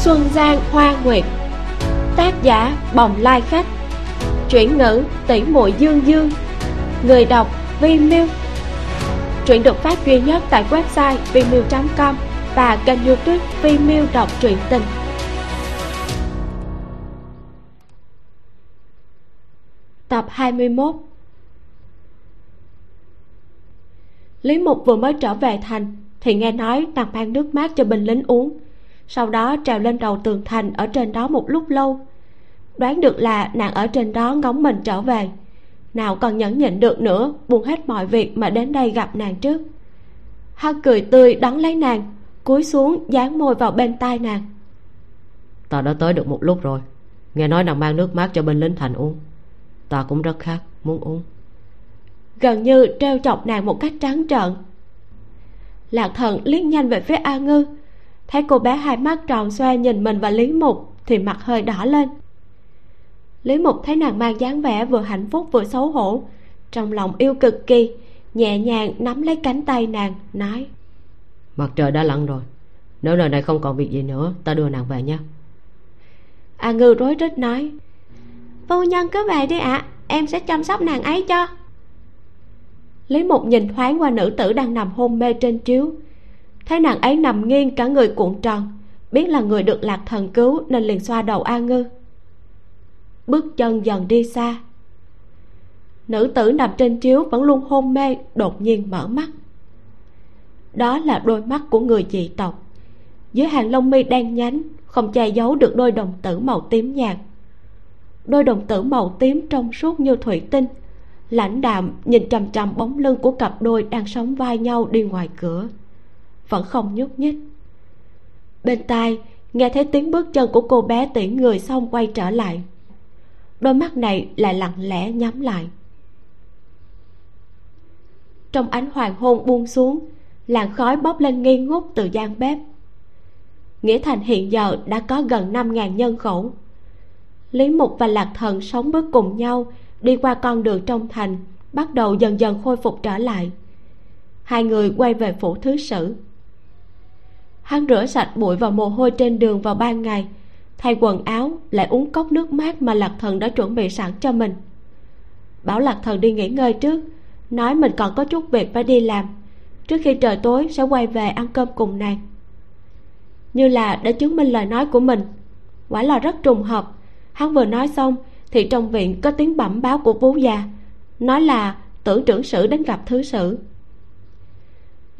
xuân giang hoa nguyệt. Tác giả bồng lai khách. Chuyển ngữ tỷ muội dương dương. Người đọc vi miu truyện được phát duy nhất tại website vimeo.com và kênh youtube vi miu đọc truyện tình. Tập 21 Lý Mục vừa mới trở về thành thì nghe nói nàng mang nước mát cho binh lính uống sau đó trèo lên đầu tường thành ở trên đó một lúc lâu. Đoán được là nàng ở trên đó ngóng mình trở về. Nào còn nhẫn nhịn được nữa buông hết mọi việc mà đến đây gặp nàng trước. Hắn cười tươi đón lấy nàng cúi xuống dán môi vào bên tai nàng. Ta đã tới được một lúc rồi. Nghe nói nàng mang nước mát cho binh lính thành uống. Ta cũng rất khát muốn uống. Gần như treo chọc nàng một cách trắng trợn. Lạc thần liếc nhanh về phía a ngư thấy cô bé hai mắt tròn xoe nhìn mình và lý mục thì mặt hơi đỏ lên. Lý mục thấy nàng mang dáng vẻ vừa hạnh phúc vừa xấu hổ trong lòng yêu cực kỳ nhẹ nhàng nắm lấy cánh tay nàng nói. Mặt trời đã lặn rồi nếu nơi này không còn việc gì nữa ta đưa nàng về nha a ngư rối rít nói. Phu nhân cứ về đi ạ à, em sẽ chăm sóc nàng ấy cho. Lý mục nhìn thoáng qua nữ tử đang nằm hôn mê trên chiếu thấy nàng ấy nằm nghiêng cả người cuộn tròn, biết là người được lạc thần cứu nên liền xoa đầu a ngư. Bước chân dần đi xa. Nữ tử nằm trên chiếu vẫn luôn hôn mê, đột nhiên mở mắt. Đó là đôi mắt của người dị tộc. Dưới hàng lông mi đen nhánh, không che giấu được đôi đồng tử màu tím nhạt. Đôi đồng tử màu tím trong suốt như thủy tinh, lãnh đạm, nhìn chằm chằm bóng lưng của cặp đôi đang sống vai nhau đi ngoài cửa vẫn không nhúc nhích. Bên tai, nghe thấy tiếng bước chân của cô bé tiễn người xong quay trở lại. Đôi mắt này lại lặng lẽ nhắm lại. Trong ánh hoàng hôn buông xuống, làn khói bốc lên nghi ngút từ gian bếp. Nghĩa thành hiện giờ đã có gần năm ngàn nhân khẩu. Lý mục và lạc thần sống bước cùng nhau, đi qua con đường trong thành, bắt đầu dần dần khôi phục trở lại. Hai người quay về phủ thứ sử hắn rửa sạch bụi và mồ hôi trên đường vào ban ngày. Thay quần áo, lại uống cốc nước mát mà lạc thần đã chuẩn bị sẵn cho mình. Bảo lạc thần đi nghỉ ngơi trước, nói mình còn có chút việc phải đi làm. Trước khi trời tối, sẽ quay về ăn cơm cùng nàng. Như là để chứng minh lời nói của mình. Quả là rất trùng hợp. Hắn vừa nói xong, thì trong viện có tiếng bẩm báo của vú già. Nói là tưởng trưởng sử đến gặp thứ sử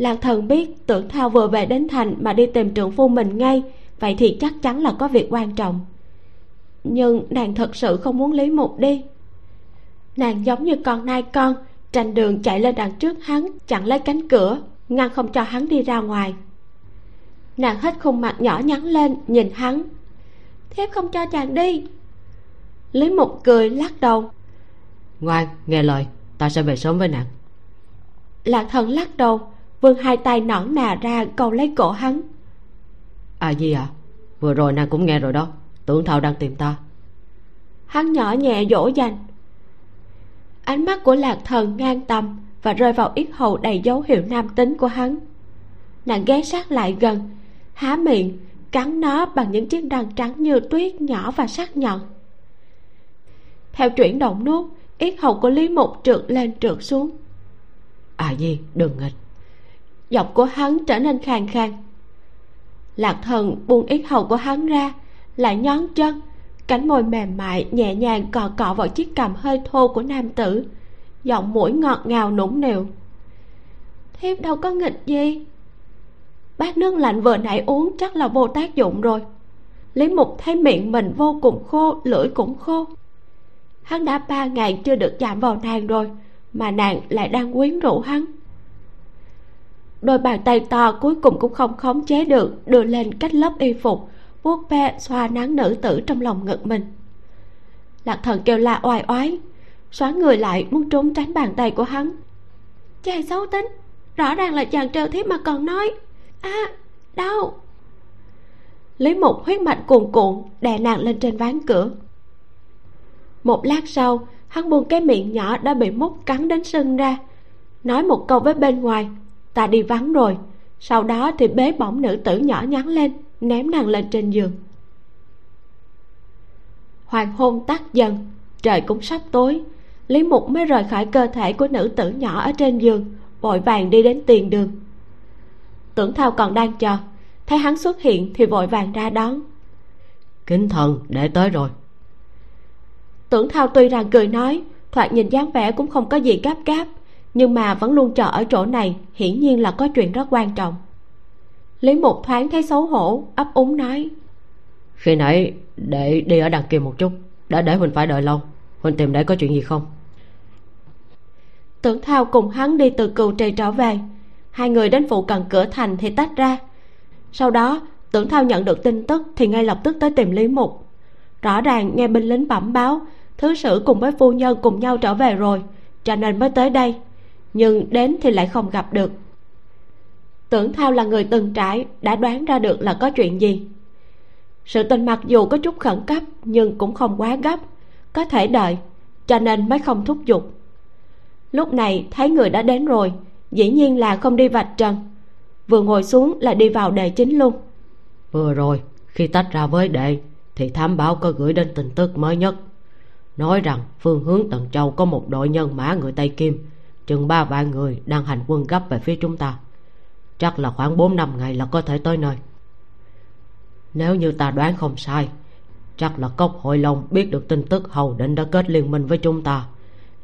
lạc thần biết tưởng thao vừa về đến thành mà đi tìm trưởng phu mình ngay vậy thì chắc chắn là có việc quan trọng. Nhưng nàng thật sự không muốn lý mục đi. Nàng giống như con nai con tranh đường chạy lên đằng trước hắn chặn lấy cánh cửa ngăn không cho hắn đi ra ngoài. Nàng hết khuôn mặt nhỏ nhắn lên nhìn hắn. Thiếp không cho chàng đi. Lý mục cười lắc đầu. Ngoan nghe lời ta sẽ về sớm với nàng. Lạc thần lắc đầu vươn hai tay nõn nà ra cầu lấy cổ hắn. À gì à? Vừa rồi nàng cũng nghe rồi đó. Tưởng thao đang tìm ta. Hắn nhỏ nhẹ dỗ dành. Ánh mắt của lạc thần ngang tầm và rơi vào yết hầu đầy dấu hiệu nam tính của hắn. Nàng ghé sát lại gần há miệng cắn nó bằng những chiếc răng trắng như tuyết nhỏ và sắc nhọn. Theo chuyển động nuốt yết hầu của lý mục trượt lên trượt xuống. À gì? Đừng nghịch giọng của hắn trở nên khàn khàn. Lạc thần buông ít hầu của hắn ra, lại nhón chân, cánh môi mềm mại nhẹ nhàng cọ cọ vào chiếc cằm hơi thô của nam tử, giọng mũi ngọt ngào nũng nịu. Thiếp đâu có nghịch gì? Bát nước lạnh vừa nãy uống chắc là vô tác dụng rồi. Lý mục thấy miệng mình vô cùng khô, lưỡi cũng khô. Hắn đã ba ngày chưa được chạm vào nàng rồi, mà nàng lại đang quyến rũ hắn đôi bàn tay to cuối cùng cũng không khống chế được, đưa lên cách lớp y phục. Vuốt ve xoa nắng nữ tử trong lòng ngực mình. Lạc thần kêu la oai oái, xóa người lại muốn trốn tránh bàn tay của hắn. Chàng xấu tính, rõ ràng là chàng trêu thiếp mà còn nói. À đau. Lý mục huyết mạch cuồn cuộn, đè nàng lên trên ván cửa. Một lát sau, hắn buông cái miệng nhỏ đã bị mút cắn đến sưng ra. Nói một câu với bên ngoài ta đi vắng rồi. Sau đó thì bế bỏng nữ tử nhỏ nhắn lên ném nàng lên trên giường. Hoàng hôn tắt dần trời cũng sắp tối. Lý mục mới rời khỏi cơ thể của nữ tử nhỏ ở trên giường vội vàng đi đến tiền đường. Tưởng thao còn đang chờ thấy hắn xuất hiện thì vội vàng ra đón. Kính thần để tới rồi. Tưởng thao tuy rằng cười nói thoạt nhìn dáng vẻ cũng không có gì gấp gáp nhưng mà vẫn luôn chờ ở chỗ này hiển nhiên là có chuyện rất quan trọng. Lý mục thoáng thấy xấu hổ ấp úng nói. Khi nãy để đi ở đằng kia một chút đã để huỳnh phải đợi lâu. Huỳnh tìm để có chuyện gì không? Tưởng thao cùng hắn đi từ cừu trì trở về. Hai người đến phụ cận cửa thành thì tách ra. Sau đó tưởng thao nhận được tin tức thì ngay lập tức tới tìm lý mục. Rõ ràng nghe binh lính bẩm báo thứ sử cùng với phu nhân cùng nhau trở về rồi cho nên mới tới đây nhưng đến thì lại không gặp được. Tưởng thao là người từng trải, đã đoán ra được là có chuyện gì. Sự tình mặc dù có chút khẩn cấp, nhưng cũng không quá gấp. Có thể đợi, cho nên mới không thúc giục. Lúc này, thấy người đã đến rồi, dĩ nhiên là không đi vạch trần. Vừa ngồi xuống là đi vào đề chính luôn. Vừa rồi, khi tách ra với đệ, thì thám báo có gửi đến tin tức mới nhất. Nói rằng phương hướng tần châu có một đội nhân mã người tây kim chừng ba vạn người đang hành quân gấp về phía chúng ta. Chắc là khoảng bốn năm ngày là có thể tới nơi. Nếu như ta đoán không sai chắc là cốc hội long biết được tin tức hầu định đã kết liên minh với chúng ta.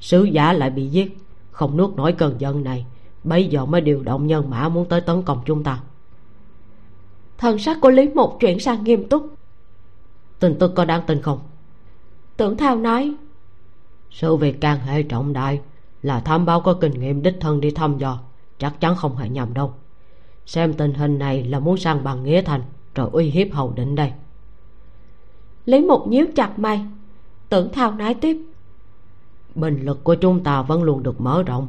Sứ giả lại bị giết không nuốt nổi cơn giận này. Bấy giờ mới điều động nhân mã muốn tới tấn công chúng ta. Thần sắc của lý mục chuyển sang nghiêm túc. Tin tức có đáng tin không? Tưởng thao nói. Sự việc càng hệ trọng đại là thám báo có kinh nghiệm đích thân đi thăm dò, chắc chắn không hề nhầm đâu. Xem tình hình này là muốn sang bằng nghĩa thành, rồi uy hiếp hầu định đây. Lý mục nhíu chặt mày, tưởng thao nói tiếp. Binh lực của chúng ta vẫn luôn được mở rộng.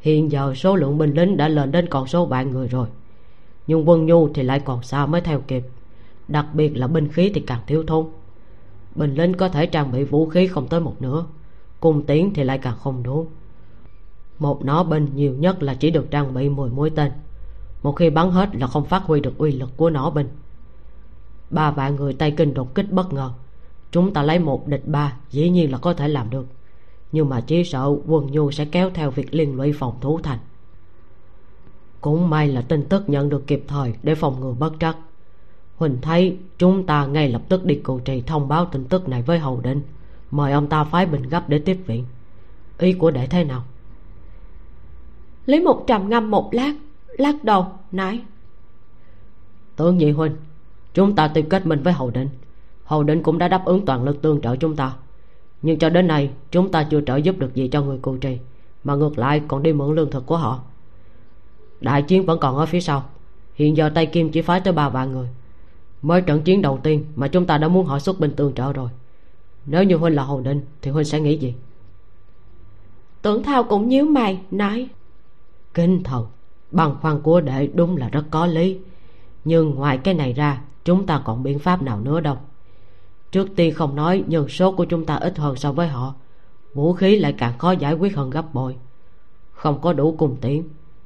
Hiện giờ số lượng binh lính đã lên đến con số vạn người rồi. Nhưng quân nhu thì lại còn xa mới theo kịp. Đặc biệt là binh khí thì càng thiếu thốn. Binh lính có thể trang bị vũ khí không tới một nửa. Cung tiến thì lại càng không đủ một nó binh nhiều nhất là chỉ được trang bị 10 mũi tên. Một khi bắn hết là không phát huy được uy lực của nó binh ba vạn người tây kinh đột kích bất ngờ. Chúng ta lấy một địch ba, dĩ nhiên là có thể làm được. Nhưng mà chỉ sợ quân nhu sẽ kéo theo việc liên lụy phòng thủ thành. Cũng may là tin tức nhận được kịp thời để phòng ngừa bất trắc. Huỳnh thấy chúng ta ngay lập tức đi cụ trì thông báo tin tức này với hầu định mời ông ta phái bình gấp để tiếp viện. Ý của đệ thế nào? Lý mục trầm ngâm một lát lắc đầu nói. Tướng nhị huynh chúng ta tìm kết minh với hầu định hầu định cũng đã đáp ứng toàn lực tương trợ chúng ta. Nhưng cho đến nay chúng ta chưa trợ giúp được gì cho người cù trì mà ngược lại còn đi mượn lương thực của họ. Đại chiến vẫn còn ở phía sau. Hiện giờ tây kim chỉ phái tới ba vạn người. Mới trận chiến đầu tiên mà chúng ta đã muốn họ xuất binh tương trợ rồi. Nếu như huynh là hầu định thì huynh sẽ nghĩ gì? Tưởng thao cũng nhíu mày nói kinh thần băn khoăn của đệ đúng là rất có lý. Nhưng ngoài cái này ra, chúng ta còn biện pháp nào nữa đâu? Trước tiên không nói nhân số của chúng ta ít hơn so với họ. Vũ khí lại càng khó giải quyết hơn gấp bội. Không có đủ cùng tiễn.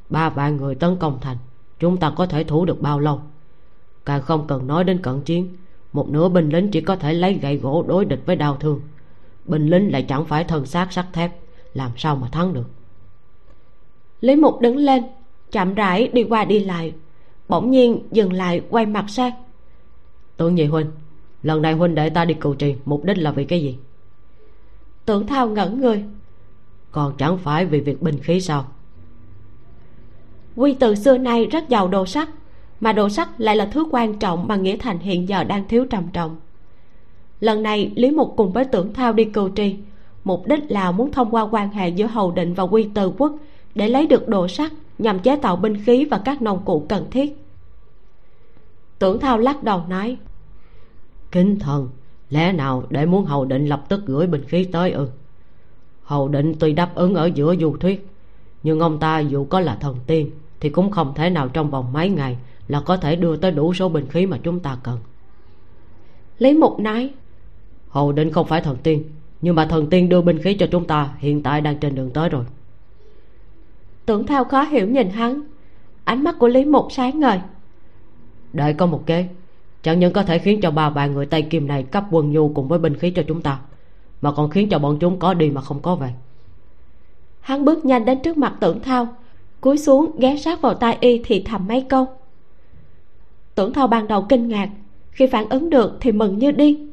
Ba vạn người tấn công thành, chúng ta có thể thủ được bao lâu? Càng không cần nói đến cận chiến, một nửa binh lính chỉ có thể lấy gậy gỗ đối địch với đau thương. Binh lính lại chẳng phải thân xác sắt thép, làm sao mà thắng được? Lý mục đứng lên chậm rãi đi qua đi lại. Bỗng nhiên dừng lại quay mặt sang. Tưởng nhị huynh lần này huynh để ta đi cầu trì mục đích là vì cái gì? Tưởng thao ngẩn người. Còn chẳng phải vì việc binh khí sao? Quy từ xưa nay rất giàu đồ sắt mà đồ sắt lại là thứ quan trọng mà nghĩa thành hiện giờ đang thiếu trầm trọng. Lần này lý mục cùng với tưởng thao đi cừu trì. Mục đích là muốn thông qua quan hệ giữa hầu định và quy từ quốc để lấy được đồ sắt nhằm chế tạo binh khí và các nông cụ cần thiết. Tưởng thao lắc đầu nói kính thần lẽ nào để muốn hầu định lập tức gửi binh khí tới ư? Hầu định tuy đáp ứng ở giữa du thuyết nhưng ông ta dù có là thần tiên thì cũng không thể nào trong vòng mấy ngày là có thể đưa tới đủ số binh khí mà chúng ta cần. Lý mục nói hầu định không phải thần tiên nhưng mà thần tiên đưa binh khí cho chúng ta hiện tại đang trên đường tới rồi tưởng thao khó hiểu nhìn hắn. Ánh mắt của lý mục sáng ngời. Đợi có một kế chẳng những có thể khiến cho ba vạn người tây kim này cấp quân nhu cùng với binh khí cho chúng ta mà còn khiến cho bọn chúng có đi mà không có về. Hắn bước nhanh đến trước mặt tưởng thao cúi xuống ghé sát vào tai y thì thầm mấy câu. Tưởng thao ban đầu kinh ngạc khi phản ứng được thì mừng như điên.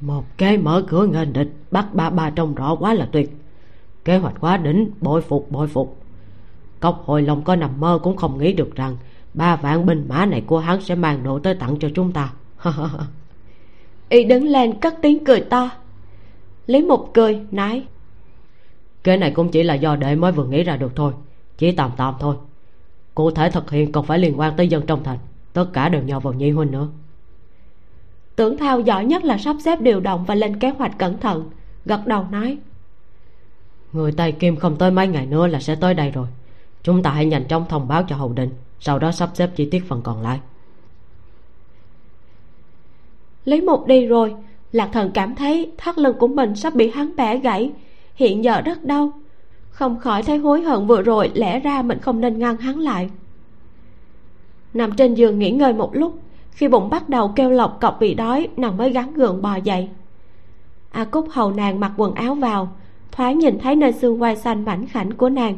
Một cái mở cửa nghênh địch bắt ba ba trông rõ quá là tuyệt. Kế hoạch quá đỉnh bội phục bội phục cốc hồi lòng có nằm mơ cũng không nghĩ được rằng ba vạn binh mã này của hắn sẽ mang đồ tới tặng cho chúng ta. Y đứng lên cất tiếng cười to. Lý mục cười nói. Cái này cũng chỉ là do đệ mới vừa nghĩ ra được thôi chỉ tạm tạm thôi. Cụ thể thực hiện còn phải liên quan tới dân trong thành tất cả đều nhờ vào nhi huynh nữa. Tưởng thao giỏi nhất là sắp xếp điều động và lên kế hoạch cẩn thận gật đầu nói. Người tây kim không tới mấy ngày nữa là sẽ tới đây rồi chúng ta hãy nhanh chóng thông báo cho hầu định sau đó sắp xếp chi tiết phần còn lại. Lấy một đi rồi, lạc thần cảm thấy thắt lưng của mình sắp bị hắn bẻ gãy, hiện giờ rất đau. Không khỏi thấy hối hận vừa rồi, lẽ ra mình không nên ngăn hắn lại. Nằm trên giường nghỉ ngơi một lúc, khi bụng bắt đầu kêu lọc cọc bị đói, nàng mới gắn gượng bò dậy. A cúc hầu nàng mặc quần áo vào, thoáng nhìn thấy nơi xương quai xanh mảnh khảnh của nàng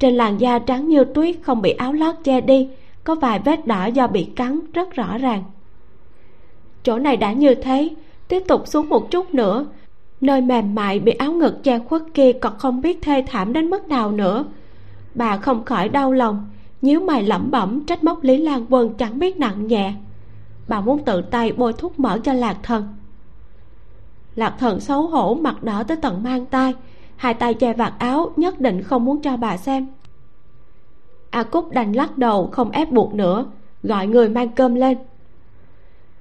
trên làn da trắng như tuyết không bị áo lót che đi, có vài vết đỏ do bị cắn rất rõ ràng. Chỗ này đã như thế, tiếp tục xuống một chút nữa. Nơi mềm mại bị áo ngực che khuất kia còn không biết thê thảm đến mức nào nữa. Bà không khỏi đau lòng, nhíu mày lẩm bẩm, trách móc lý lan quân chẳng biết nặng nhẹ. Bà muốn tự tay bôi thuốc mỡ cho lạc thần. Lạc thần xấu hổ, mặt đỏ tới tận mang tay hai tay che vạt áo, nhất định không muốn cho bà xem. A cúc đành lắc đầu, không ép buộc nữa, gọi người mang cơm lên.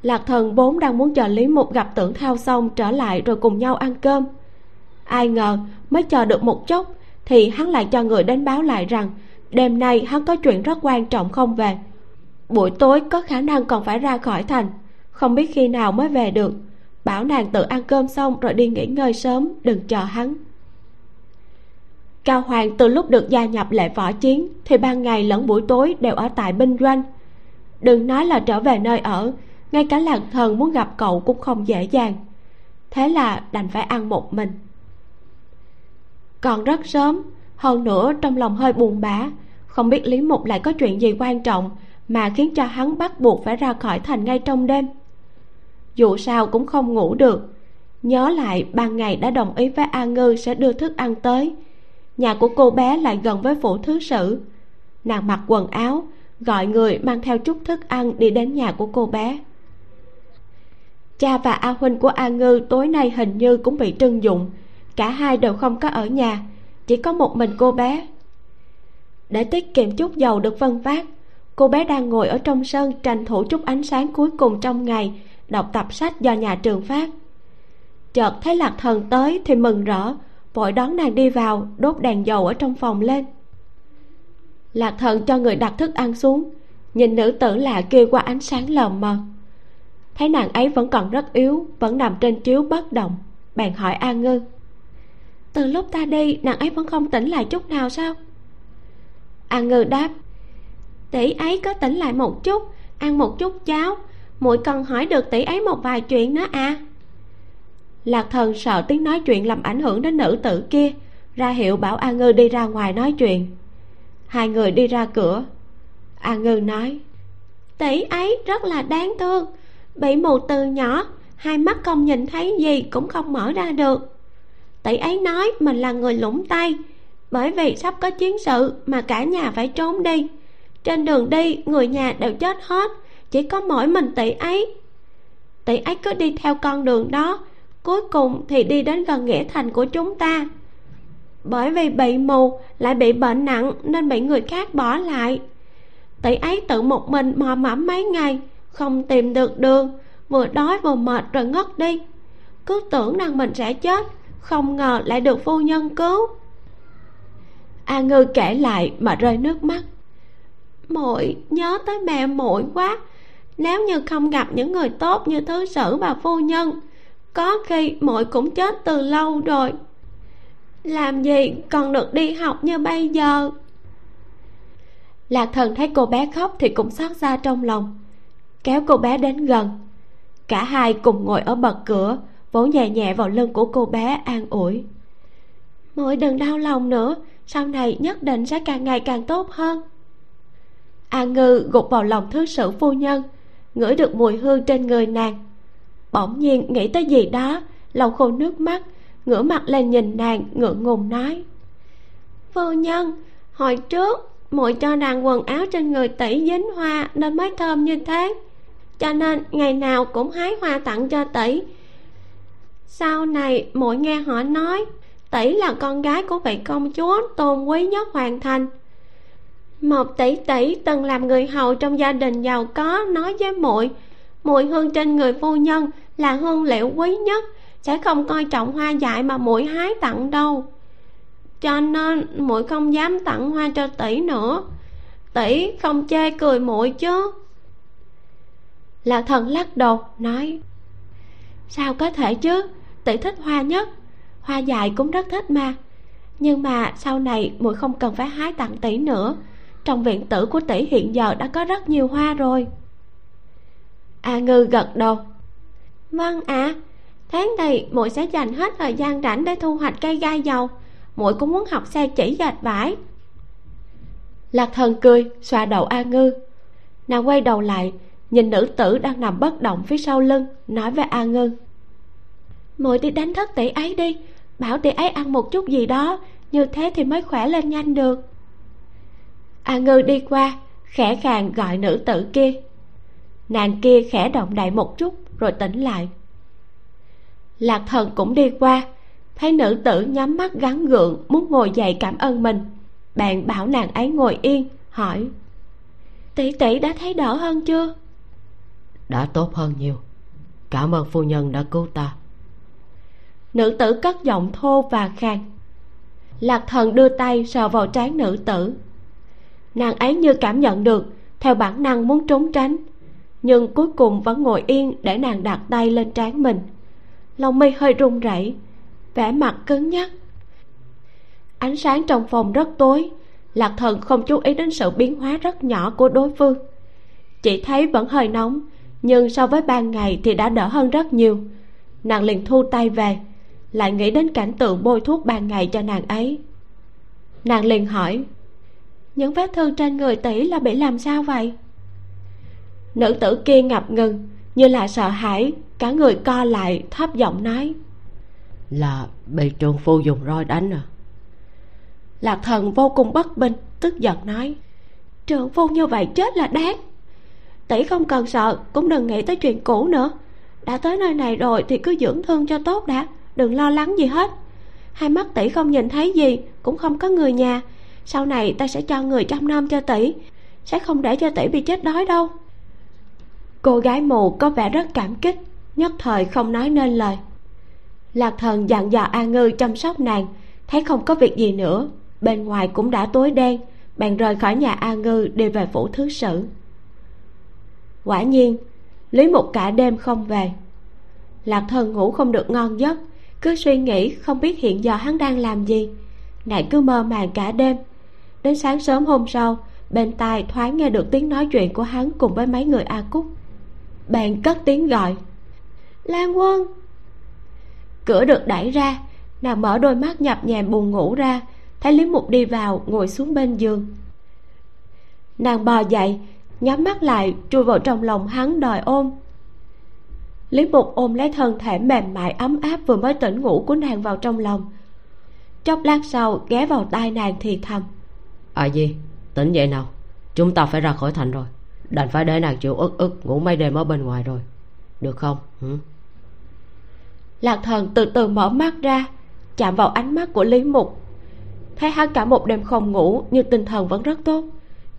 Lạc thần vốn đang muốn chờ lý mục gặp tưởng thao xong trở lại rồi cùng nhau ăn cơm. Ai ngờ, mới chờ được một chốc, thì hắn lại cho người đến báo lại rằng, đêm nay hắn có chuyện rất quan trọng không về. Buổi tối có khả năng còn phải ra khỏi thành, không biết khi nào mới về được. Bảo nàng tự ăn cơm xong rồi đi nghỉ ngơi sớm, đừng chờ hắn cao hoàng từ lúc được gia nhập lệ võ chiến thì ban ngày lẫn buổi tối đều ở tại binh doanh. Đừng nói là trở về nơi ở, ngay cả làng thần muốn gặp cậu cũng không dễ dàng. Thế là đành phải ăn một mình. Còn rất sớm, hơn nữa trong lòng hơi buồn bã, không biết lý mục lại có chuyện gì quan trọng mà khiến cho hắn bắt buộc phải ra khỏi thành ngay trong đêm. Dù sao cũng không ngủ được, nhớ lại ban ngày đã đồng ý với a ngư sẽ đưa thức ăn tới nhà của cô bé lại gần với phủ thứ sử. Nàng mặc quần áo, gọi người mang theo chút thức ăn đi đến nhà của cô bé. Cha và a huynh của a ngư tối nay hình như cũng bị trưng dụng. Cả hai đều không có ở nhà, chỉ có một mình cô bé. Để tiết kiệm chút dầu được vân vác cô bé đang ngồi ở trong sân tranh thủ chút ánh sáng cuối cùng trong ngày, đọc tập sách do nhà trường phát. Chợt thấy lạc thần tới thì mừng rỡ vội đón nàng đi vào, đốt đèn dầu ở trong phòng lên. Lạc thần cho người đặt thức ăn xuống, nhìn nữ tử lạ kia qua ánh sáng lờ mờ. Thấy nàng ấy vẫn còn rất yếu, vẫn nằm trên chiếu bất động, bèn hỏi a ngư. Từ lúc ta đi, nàng ấy vẫn không tỉnh lại chút nào sao? A ngư đáp. Tỷ ấy có tỉnh lại một chút, ăn một chút cháo, muội cần hỏi được tỷ ấy một vài chuyện nữa à? Lạc thần sợ tiếng nói chuyện làm ảnh hưởng đến nữ tử kia. Ra hiệu bảo a ngư đi ra ngoài nói chuyện. Hai người đi ra cửa. A ngư nói, tỷ ấy rất là đáng thương. Bị mù từ nhỏ, hai mắt không nhìn thấy gì cũng không mở ra được. Tỷ ấy nói, mình là người lũng tay, bởi vì sắp có chiến sự mà cả nhà phải trốn đi. Trên đường đi, người nhà đều chết hết, chỉ có mỗi mình tỷ ấy. Tỷ ấy cứ đi theo con đường đó cuối cùng thì đi đến gần nghĩa thành của chúng ta. Bởi vì bị mù, lại bị bệnh nặng, nên bị người khác bỏ lại. Tỷ ấy tự một mình mò mẫm mấy ngày, không tìm được đường, vừa đói vừa mệt rồi ngất đi. Cứ tưởng rằng mình sẽ chết, không ngờ lại được phu nhân cứu. A ngư kể lại mà rơi nước mắt. Muội, nhớ tới mẹ muội quá. Nếu như không gặp những người tốt như thứ sử và phu nhân có khi muội cũng chết từ lâu rồi. Làm gì còn được đi học như bây giờ? Lạc thần thấy cô bé khóc thì cũng xót xa trong lòng, kéo cô bé đến gần. Cả hai cùng ngồi ở bậc cửa, vỗ nhẹ nhẹ vào lưng của cô bé an ủi. Muội đừng đau lòng nữa, sau này nhất định sẽ càng ngày càng tốt hơn. A ngư gục vào lòng thứ sử phu nhân, ngửi được mùi hương trên người nàng bỗng nhiên nghĩ tới gì đó, lau khô nước mắt, ngửa mặt lên nhìn nàng, ngượng ngùng nói. Phu nhân, hồi trước muội cho rằng quần áo trên người tỷ dính hoa nên mới thơm như thế. Cho nên ngày nào cũng hái hoa tặng cho tỷ. Sau này muội nghe họ nói, tỷ là con gái của vị công chúa tôn quý nhất hoàng thành. Một tỷ tỷ từng làm người hầu trong gia đình giàu có nói với muội mùi hương trên người phu nhân là hương liệu quý nhất. Sẽ không coi trọng hoa dại mà muội hái tặng đâu. Cho nên muội không dám tặng hoa cho tỷ nữa. Tỷ không chê cười muội chứ. Là thần lắc đầu, nói, sao có thể chứ? Tỷ thích hoa nhất. Hoa dại cũng rất thích mà. Nhưng mà sau này muội không cần phải hái tặng tỷ nữa. Trong viện tử của tỷ hiện giờ đã có rất nhiều hoa rồi a ngư gật đầu. Vâng ạ. À, tháng này muội sẽ dành hết thời gian rảnh để thu hoạch cây gai dầu. Muội cũng muốn học xe chỉ dệt vải. Lạc thần cười xoa đầu a ngư. Nàng quay đầu lại nhìn nữ tử đang nằm bất động phía sau lưng nói với a ngư. Muội đi đánh thức tỷ ấy đi bảo tỷ ấy ăn một chút gì đó như thế thì mới khỏe lên nhanh được. A ngư đi qua khẽ khàng gọi nữ tử kia nàng kia khẽ động đậy một chút rồi tỉnh lại. Lạc thần cũng đi qua thấy nữ tử nhắm mắt gắn gượng muốn ngồi dậy cảm ơn mình. Bạn bảo nàng ấy ngồi yên hỏi tỷ tỷ đã thấy đỡ hơn chưa? Đã tốt hơn nhiều. Cảm ơn phu nhân đã cứu ta. Nữ tử cất giọng thô và khàn. Lạc thần đưa tay sờ vào trán nữ tử. Nàng ấy như cảm nhận được theo bản năng muốn trốn tránh nhưng cuối cùng vẫn ngồi yên để nàng đặt tay lên trán mình. Lòng mi hơi run rẩy, vẻ mặt cứng nhắc. Ánh sáng trong phòng rất tối, lạc thần không chú ý đến sự biến hóa rất nhỏ của đối phương. Chỉ thấy vẫn hơi nóng, nhưng so với ban ngày thì đã đỡ hơn rất nhiều. Nàng liền thu tay về, lại nghĩ đến cảnh tượng bôi thuốc ban ngày cho nàng ấy. Nàng liền hỏi, những vết thương trên người tỷ là bị làm sao vậy? Nữ tử kia ngập ngừng như là sợ hãi cả người co lại thấp giọng nói. Là bị trường phu dùng roi đánh à? Lạc thần vô cùng bất bình tức giận nói. Trường phu như vậy chết là đáng. Tỷ không cần sợ cũng đừng nghĩ tới chuyện cũ nữa. Đã tới nơi này rồi thì cứ dưỡng thương cho tốt đã đừng lo lắng gì hết. Hai mắt tỷ không nhìn thấy gì cũng không có người nhà. Sau này ta sẽ cho người trăm năm cho tỷ sẽ không để cho tỷ bị chết đói đâu cô gái mù có vẻ rất cảm kích, nhất thời không nói nên lời. Lạc thần dặn dò a ngư chăm sóc nàng, thấy không có việc gì nữa, bên ngoài cũng đã tối đen, bèn rời khỏi nhà a ngư đi về phủ thứ sử. Quả nhiên, lý mục cả đêm không về. Lạc thần ngủ không được ngon giấc, cứ suy nghĩ không biết hiện giờ hắn đang làm gì. Nàng cứ mơ màng cả đêm. Đến sáng sớm hôm sau, bên tai thoáng nghe được tiếng nói chuyện của hắn cùng với mấy người a cúc bèn cất tiếng gọi. Lan quân! Cửa được đẩy ra, nàng mở đôi mắt nhập nhèm buồn ngủ ra, thấy lý mục đi vào, ngồi xuống bên giường. Nàng bò dậy, nhắm mắt lại, chui vào trong lòng hắn đòi ôm. Lý mục ôm lấy thân thể mềm mại, ấm áp vừa mới tỉnh ngủ của nàng vào trong lòng. Chốc lát sau, ghé vào tai nàng thì thầm. À gì? Tỉnh dậy nào. Chúng ta phải ra khỏi thành rồi đành phải để nàng chịu ức ức ngủ mấy đêm ở bên ngoài rồi. Được không? Ừ? lạc thần từ từ mở mắt ra, chạm vào ánh mắt của lý mục. Thấy hắn cả một đêm không ngủ, nhưng tinh thần vẫn rất tốt.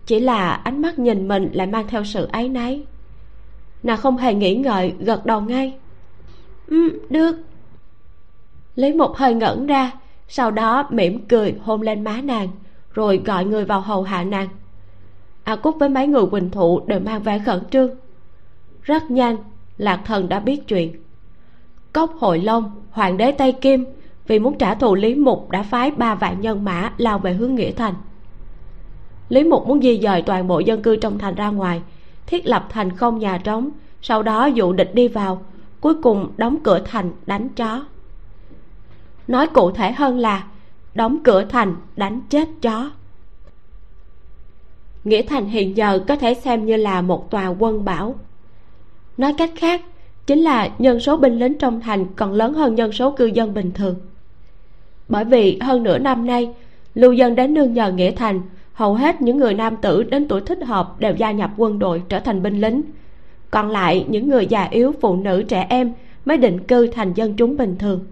Chỉ là ánh mắt nhìn mình lại mang theo sự áy náy. Nàng không hề nghĩ ngợi, gật đầu ngay. Ừ được. Lý mục hơi ngẩn ra, sau đó mỉm cười hôn lên má nàng, rồi gọi người vào hầu hạ nàng a cúc với mấy người quỳnh thụ đều mang vẻ khẩn trương. Rất nhanh, lạc thần đã biết chuyện. Cốc hội long, hoàng đế tây kim, vì muốn trả thù lý mục đã phái ba vạn nhân mã lao về hướng nghĩa thành. Lý mục muốn di dời toàn bộ dân cư trong thành ra ngoài, thiết lập thành không nhà trống, sau đó dụ địch đi vào, cuối cùng đóng cửa thành đánh chó. Nói cụ thể hơn là, đóng cửa thành đánh chết chó nghĩa thành hiện giờ có thể xem như là một tòa quân bảo. Nói cách khác, chính là nhân số binh lính trong thành còn lớn hơn nhân số cư dân bình thường. Bởi vì hơn nửa năm nay, lưu dân đến nương nhờ nghĩa thành, hầu hết những người nam tử đến tuổi thích hợp đều gia nhập quân đội trở thành binh lính. Còn lại những người già yếu, phụ nữ, trẻ em mới định cư thành dân chúng bình thường.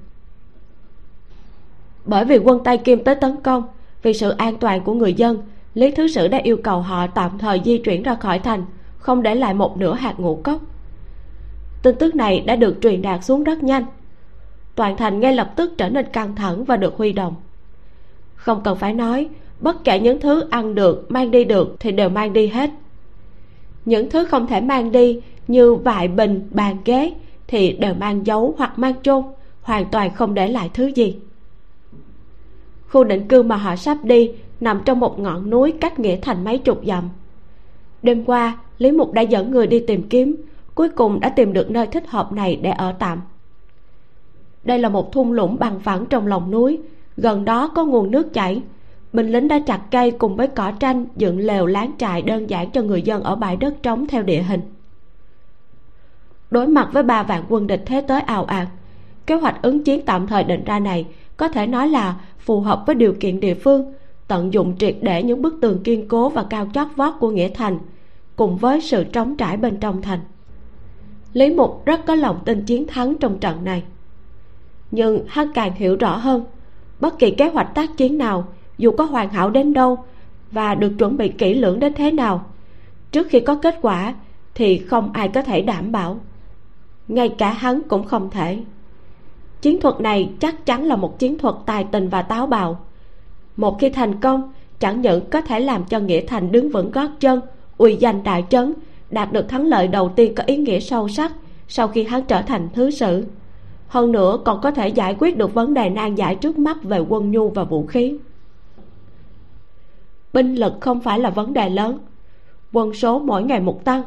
Bởi vì quân tây kim tới tấn công, vì sự an toàn của người dân lý thứ sử đã yêu cầu họ tạm thời di chuyển ra khỏi thành, không để lại một nửa hạt ngũ cốc. Tin tức này đã được truyền đạt xuống rất nhanh. Toàn thành ngay lập tức trở nên căng thẳng và được huy động. Không cần phải nói, bất kể những thứ ăn được, mang đi được thì đều mang đi hết. Những thứ không thể mang đi như vại bình, bàn ghế thì đều mang giấu hoặc mang chôn, hoàn toàn không để lại thứ gì. Khu định cư mà họ sắp đi nằm trong một ngọn núi cách nghĩa thành mấy chục dặm. Đêm qua, lý mục đã dẫn người đi tìm kiếm, cuối cùng đã tìm được nơi thích hợp này để ở tạm. Đây là một thung lũng bằng phẳng trong lòng núi, gần đó có nguồn nước chảy. Binh lính đã chặt cây cùng với cỏ tranh, dựng lều láng trại đơn giản cho người dân ở bãi đất trống theo địa hình. Đối mặt với ba vạn quân địch thế tới ào ạt, kế hoạch ứng chiến tạm thời định ra này có thể nói là phù hợp với điều kiện địa phương tận dụng triệt để những bức tường kiên cố và cao chót vót của nghĩa thành, cùng với sự trống trải bên trong thành. Lý mục rất có lòng tin chiến thắng trong trận này. Nhưng hắn càng hiểu rõ hơn, bất kỳ kế hoạch tác chiến nào, dù có hoàn hảo đến đâu và được chuẩn bị kỹ lưỡng đến thế nào, trước khi có kết quả thì không ai có thể đảm bảo. Ngay cả hắn cũng không thể. Chiến thuật này chắc chắn là một chiến thuật tài tình và táo bạo một khi thành công, chẳng những có thể làm cho nghĩa thành đứng vững gót chân, uy danh đại trấn, đạt được thắng lợi đầu tiên có ý nghĩa sâu sắc sau khi hắn trở thành thứ sử. Hơn nữa, còn có thể giải quyết được vấn đề nan giải trước mắt về quân nhu và vũ khí. Binh lực không phải là vấn đề lớn. Quân số mỗi ngày một tăng.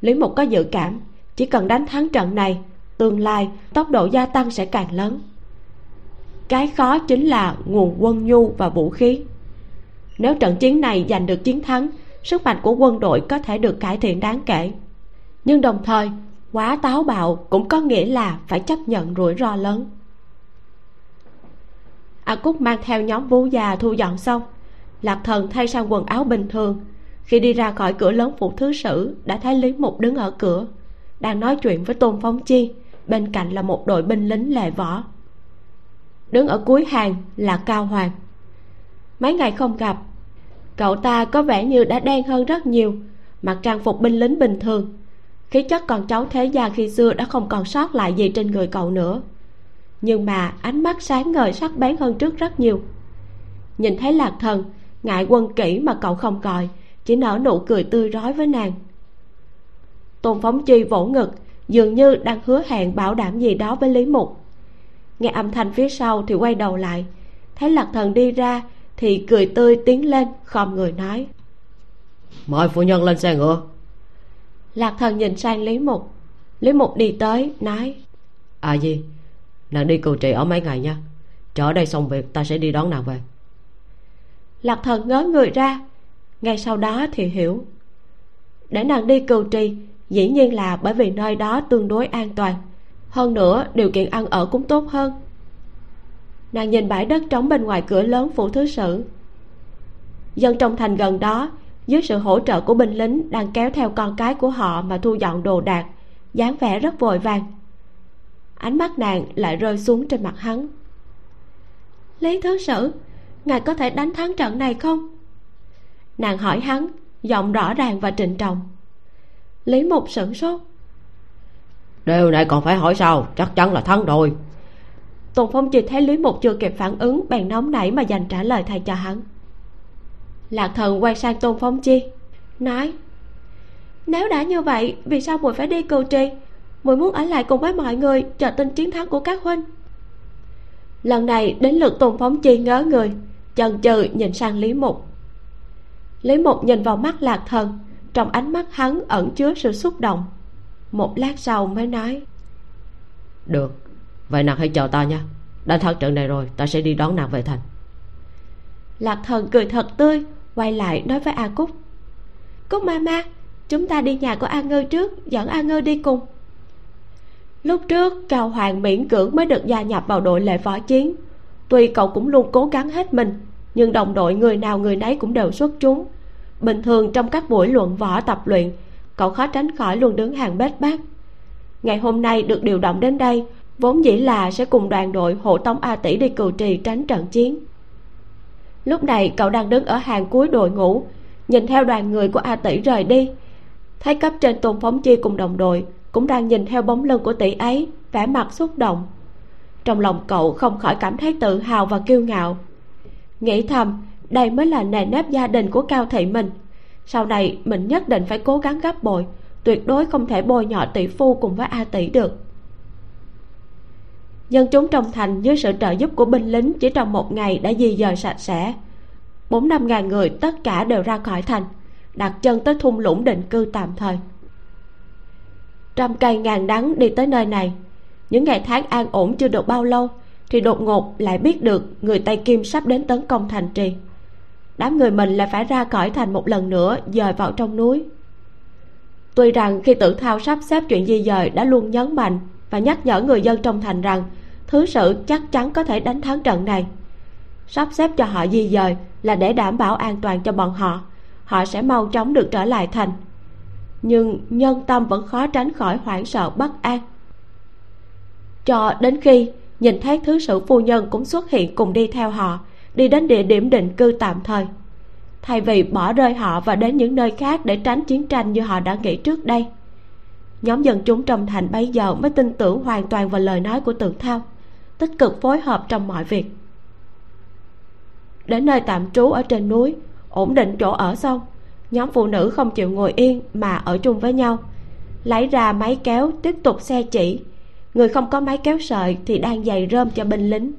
Lý mục có dự cảm, chỉ cần đánh thắng trận này, tương lai tốc độ gia tăng sẽ càng lớn cái khó chính là nguồn quân nhu và vũ khí. Nếu trận chiến này giành được chiến thắng, sức mạnh của quân đội có thể được cải thiện đáng kể. Nhưng đồng thời, quá táo bạo cũng có nghĩa là phải chấp nhận rủi ro lớn. A cúc mang theo nhóm vú già thu dọn xong, lạc thần thay sang quần áo bình thường. Khi đi ra khỏi cửa lớn phủ thứ sử, đã thấy lý mục đứng ở cửa, đang nói chuyện với tôn phóng chi, bên cạnh là một đội binh lính lệ võ đứng ở cuối hàng là cao hoàng. Mấy ngày không gặp, cậu ta có vẻ như đã đen hơn rất nhiều, mặc trang phục binh lính bình thường. Khí chất con cháu thế gia khi xưa đã không còn sót lại gì trên người cậu nữa. Nhưng mà ánh mắt sáng ngời sắc bén hơn trước rất nhiều. Nhìn thấy lạc thần, ngại quân kỹ mà cậu không gọi, chỉ nở nụ cười tươi rói với nàng. Tôn phóng chi vỗ ngực, dường như đang hứa hẹn bảo đảm gì đó với lý mục nghe âm thanh phía sau thì quay đầu lại. Thấy lạc thần đi ra thì cười tươi tiến lên khom người nói. Mời phu nhân lên xe ngựa. Lạc thần nhìn sang lý mục. Lý mục đi tới nói. À gì? Nàng đi cừu trị ở mấy ngày nha. Trở đây xong việc ta sẽ đi đón nàng về. Lạc thần ngớ người ra. Ngay sau đó thì hiểu. Để nàng đi cừu trì dĩ nhiên là bởi vì nơi đó tương đối an toàn hơn nữa, điều kiện ăn ở cũng tốt hơn. Nàng nhìn bãi đất trống bên ngoài cửa lớn phủ thứ sử. Dân trong thành gần đó, dưới sự hỗ trợ của binh lính đang kéo theo con cái của họ mà thu dọn đồ đạc, dáng vẻ rất vội vàng. Ánh mắt nàng lại rơi xuống trên mặt hắn. Lý thứ sử, ngài có thể đánh thắng trận này không? Nàng hỏi hắn, giọng rõ ràng và trịnh trọng. Lý mục sửng sốt điều này còn phải hỏi sao chắc chắn là thắng rồi. Tùng phong chỉ thấy lý mục chưa kịp phản ứng bèn nóng nảy mà dành trả lời thay cho hắn. Lạc thần quay sang tôn phong chi? Nói nếu đã như vậy vì sao muội phải đi cừu trì muội muốn ở lại cùng với mọi người chờ tin chiến thắng của các huynh. Lần này đến lượt tôn phóng chi ngớ người chần chừ nhìn sang lý mục. Lý mục nhìn vào mắt lạc thần trong ánh mắt hắn ẩn chứa sự xúc động một lát sau mới nói. Được vậy nàng hãy chờ ta nha. Đánh thắng trận này rồi ta sẽ đi đón nàng về thành. Lạc thần cười thật tươi quay lại nói với a cúc. Cúc ma ma chúng ta đi nhà của a ngư trước dẫn a ngư đi cùng. Lúc trước cao hoàng miễn cưỡng mới được gia nhập vào đội lệ võ chiến. Tuy cậu cũng luôn cố gắng hết mình nhưng đồng đội người nào người nấy cũng đều xuất chúng. Bình thường trong các buổi luận võ tập luyện cậu khó tránh khỏi luôn đứng hàng bết bát. Ngày hôm nay được điều động đến đây, vốn dĩ là sẽ cùng đoàn đội hộ tống a tỷ đi cừu trì tránh trận chiến. Lúc này cậu đang đứng ở hàng cuối đội ngũ, nhìn theo đoàn người của a tỷ rời đi. Thấy cấp trên tôn phóng chi cùng đồng đội cũng đang nhìn theo bóng lưng của tỷ ấy, vẻ mặt xúc động. Trong lòng cậu không khỏi cảm thấy tự hào và kiêu ngạo. Nghĩ thầm, đây mới là nề nếp gia đình của cao thị mình sau này, mình nhất định phải cố gắng gấp bội, tuyệt đối không thể bôi nhọ tỷ phu cùng với a tỷ được. Dân chúng trong thành dưới sự trợ giúp của binh lính chỉ trong một ngày đã di dời sạch sẽ. Bốn năm ngàn người tất cả đều ra khỏi thành, đặt chân tới thung lũng định cư tạm thời. Trăm cây ngàn đắng đi tới nơi này. Những ngày tháng an ổn chưa được bao lâu, thì đột ngột lại biết được người tây kim sắp đến tấn công thành trì đám người mình lại phải ra khỏi thành một lần nữa, dời vào trong núi. Tuy rằng khi tử thao sắp xếp chuyện di dời đã luôn nhấn mạnh và nhắc nhở người dân trong thành rằng, thứ sự chắc chắn có thể đánh thắng trận này. Sắp xếp cho họ di dời là để đảm bảo an toàn cho bọn họ họ sẽ mau chóng được trở lại thành. Nhưng nhân tâm vẫn khó tránh khỏi hoảng sợ bất an. Cho đến khi nhìn thấy thứ sử phu nhân cũng xuất hiện cùng đi theo họ đi đến địa điểm định cư tạm thời. Thay vì bỏ rơi họ và đến những nơi khác để tránh chiến tranh như họ đã nghĩ trước đây, nhóm dân chúng trong thành bây giờ mới tin tưởng hoàn toàn vào lời nói của tượng thao, tích cực phối hợp trong mọi việc. Đến nơi tạm trú ở trên núi, ổn định chỗ ở xong, nhóm phụ nữ không chịu ngồi yên mà ở chung với nhau, lấy ra máy kéo tiếp tục xe chỉ. Người không có máy kéo sợi thì đang giày rơm cho binh lính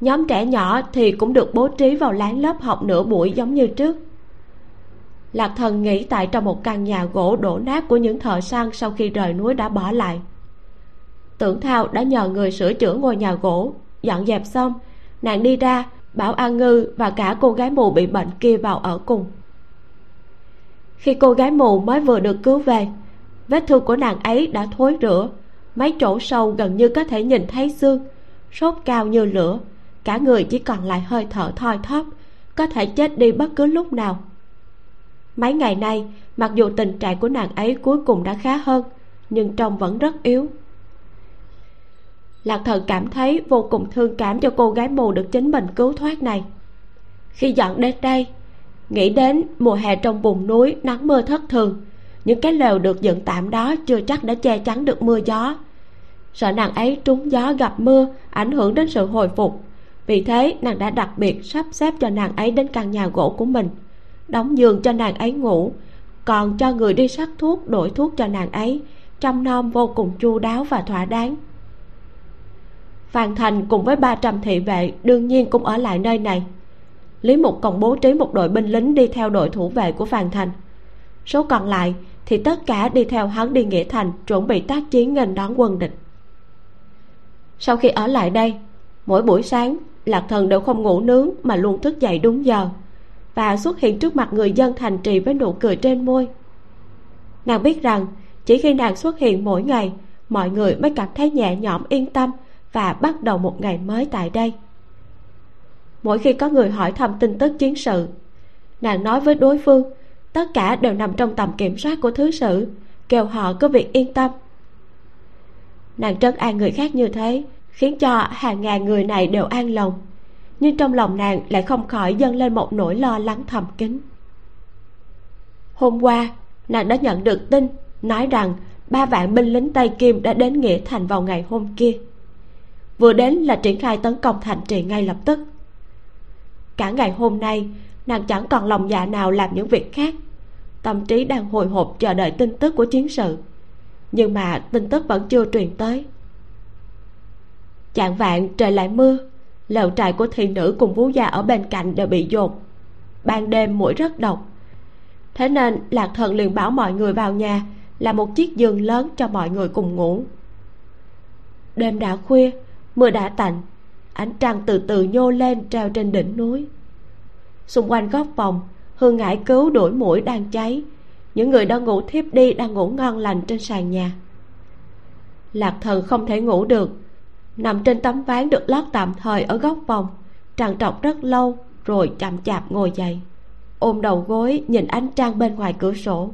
nhóm trẻ nhỏ thì cũng được bố trí vào láng lớp học nửa buổi giống như trước. Lạc thần nghĩ tại trong một căn nhà gỗ đổ nát của những thợ săn sau khi rời núi đã bỏ lại. Tưởng thao đã nhờ người sửa chữa ngôi nhà gỗ. Dọn dẹp xong, nàng đi ra, bảo an ngư và cả cô gái mù bị bệnh kia vào ở cùng. Khi cô gái mù mới vừa được cứu về, vết thương của nàng ấy đã thối rữa mấy chỗ sâu gần như có thể nhìn thấy xương, sốt cao như lửa cả người chỉ còn lại hơi thở thoi thóp, có thể chết đi bất cứ lúc nào. Mấy ngày nay, mặc dù tình trạng của nàng ấy cuối cùng đã khá hơn, nhưng trông vẫn rất yếu. Lạc thần cảm thấy vô cùng thương cảm cho cô gái mù được chính mình cứu thoát này. Khi dọn đến đây, nghĩ đến mùa hè trong vùng núi nắng mưa thất thường, những cái lều được dựng tạm đó chưa chắc đã che chắn được mưa gió. Sợ nàng ấy trúng gió gặp mưa, ảnh hưởng đến sự hồi phục vì thế, nàng đã đặc biệt sắp xếp cho nàng ấy đến căn nhà gỗ của mình, đóng giường cho nàng ấy ngủ, còn cho người đi sắc thuốc, đổi thuốc cho nàng ấy chăm nom vô cùng chu đáo và thỏa đáng. Phan thành cùng với ba trăm thị vệ đương nhiên cũng ở lại nơi này. Lý mục còn bố trí một đội binh lính đi theo đội thủ vệ của phan thành. Số còn lại thì tất cả đi theo hắn đi nghĩa thành chuẩn bị tác chiến nghênh đón quân địch. Sau khi ở lại đây, mỗi buổi sáng lạc thần đều không ngủ nướng mà luôn thức dậy đúng giờ. Và xuất hiện trước mặt người dân thành trì với nụ cười trên môi. Nàng biết rằng, chỉ khi nàng xuất hiện mỗi ngày, mọi người mới cảm thấy nhẹ nhõm, yên tâm và bắt đầu một ngày mới tại đây. Mỗi khi có người hỏi thăm tin tức chiến sự, nàng nói với đối phương, tất cả đều nằm trong tầm kiểm soát của thứ sử kêu họ có việc yên tâm. Nàng trấn an người khác như thế khiến cho hàng ngàn người này đều an lòng. Nhưng trong lòng nàng lại không khỏi dâng lên một nỗi lo lắng thầm kín. Hôm qua, nàng đã nhận được tin, nói rằng ba vạn binh lính tây kim đã đến nghĩa thành vào ngày hôm kia. Vừa đến là triển khai tấn công thành trì ngay lập tức. Cả ngày hôm nay, nàng chẳng còn lòng dạ nào làm những việc khác. Tâm trí đang hồi hộp chờ đợi tin tức của chiến sự. Nhưng mà tin tức vẫn chưa truyền tới chạng vạn trời lại mưa, lều trại của thị nữ cùng vú già ở bên cạnh đều bị dột. Ban đêm mũi rất độc. Thế nên lạc thần liền bảo mọi người vào nhà, là một chiếc giường lớn cho mọi người cùng ngủ. Đêm đã khuya, mưa đã tạnh, ánh trăng từ từ nhô lên treo trên đỉnh núi. Xung quanh góc phòng, hương ngải cứu đuổi mũi đang cháy. Những người đang ngủ thiếp đi đang ngủ ngon lành trên sàn nhà. Lạc thần không thể ngủ được nằm trên tấm ván được lót tạm thời ở góc phòng trằn trọc rất lâu rồi chậm chạp ngồi dậy. Ôm đầu gối nhìn ánh trăng bên ngoài cửa sổ.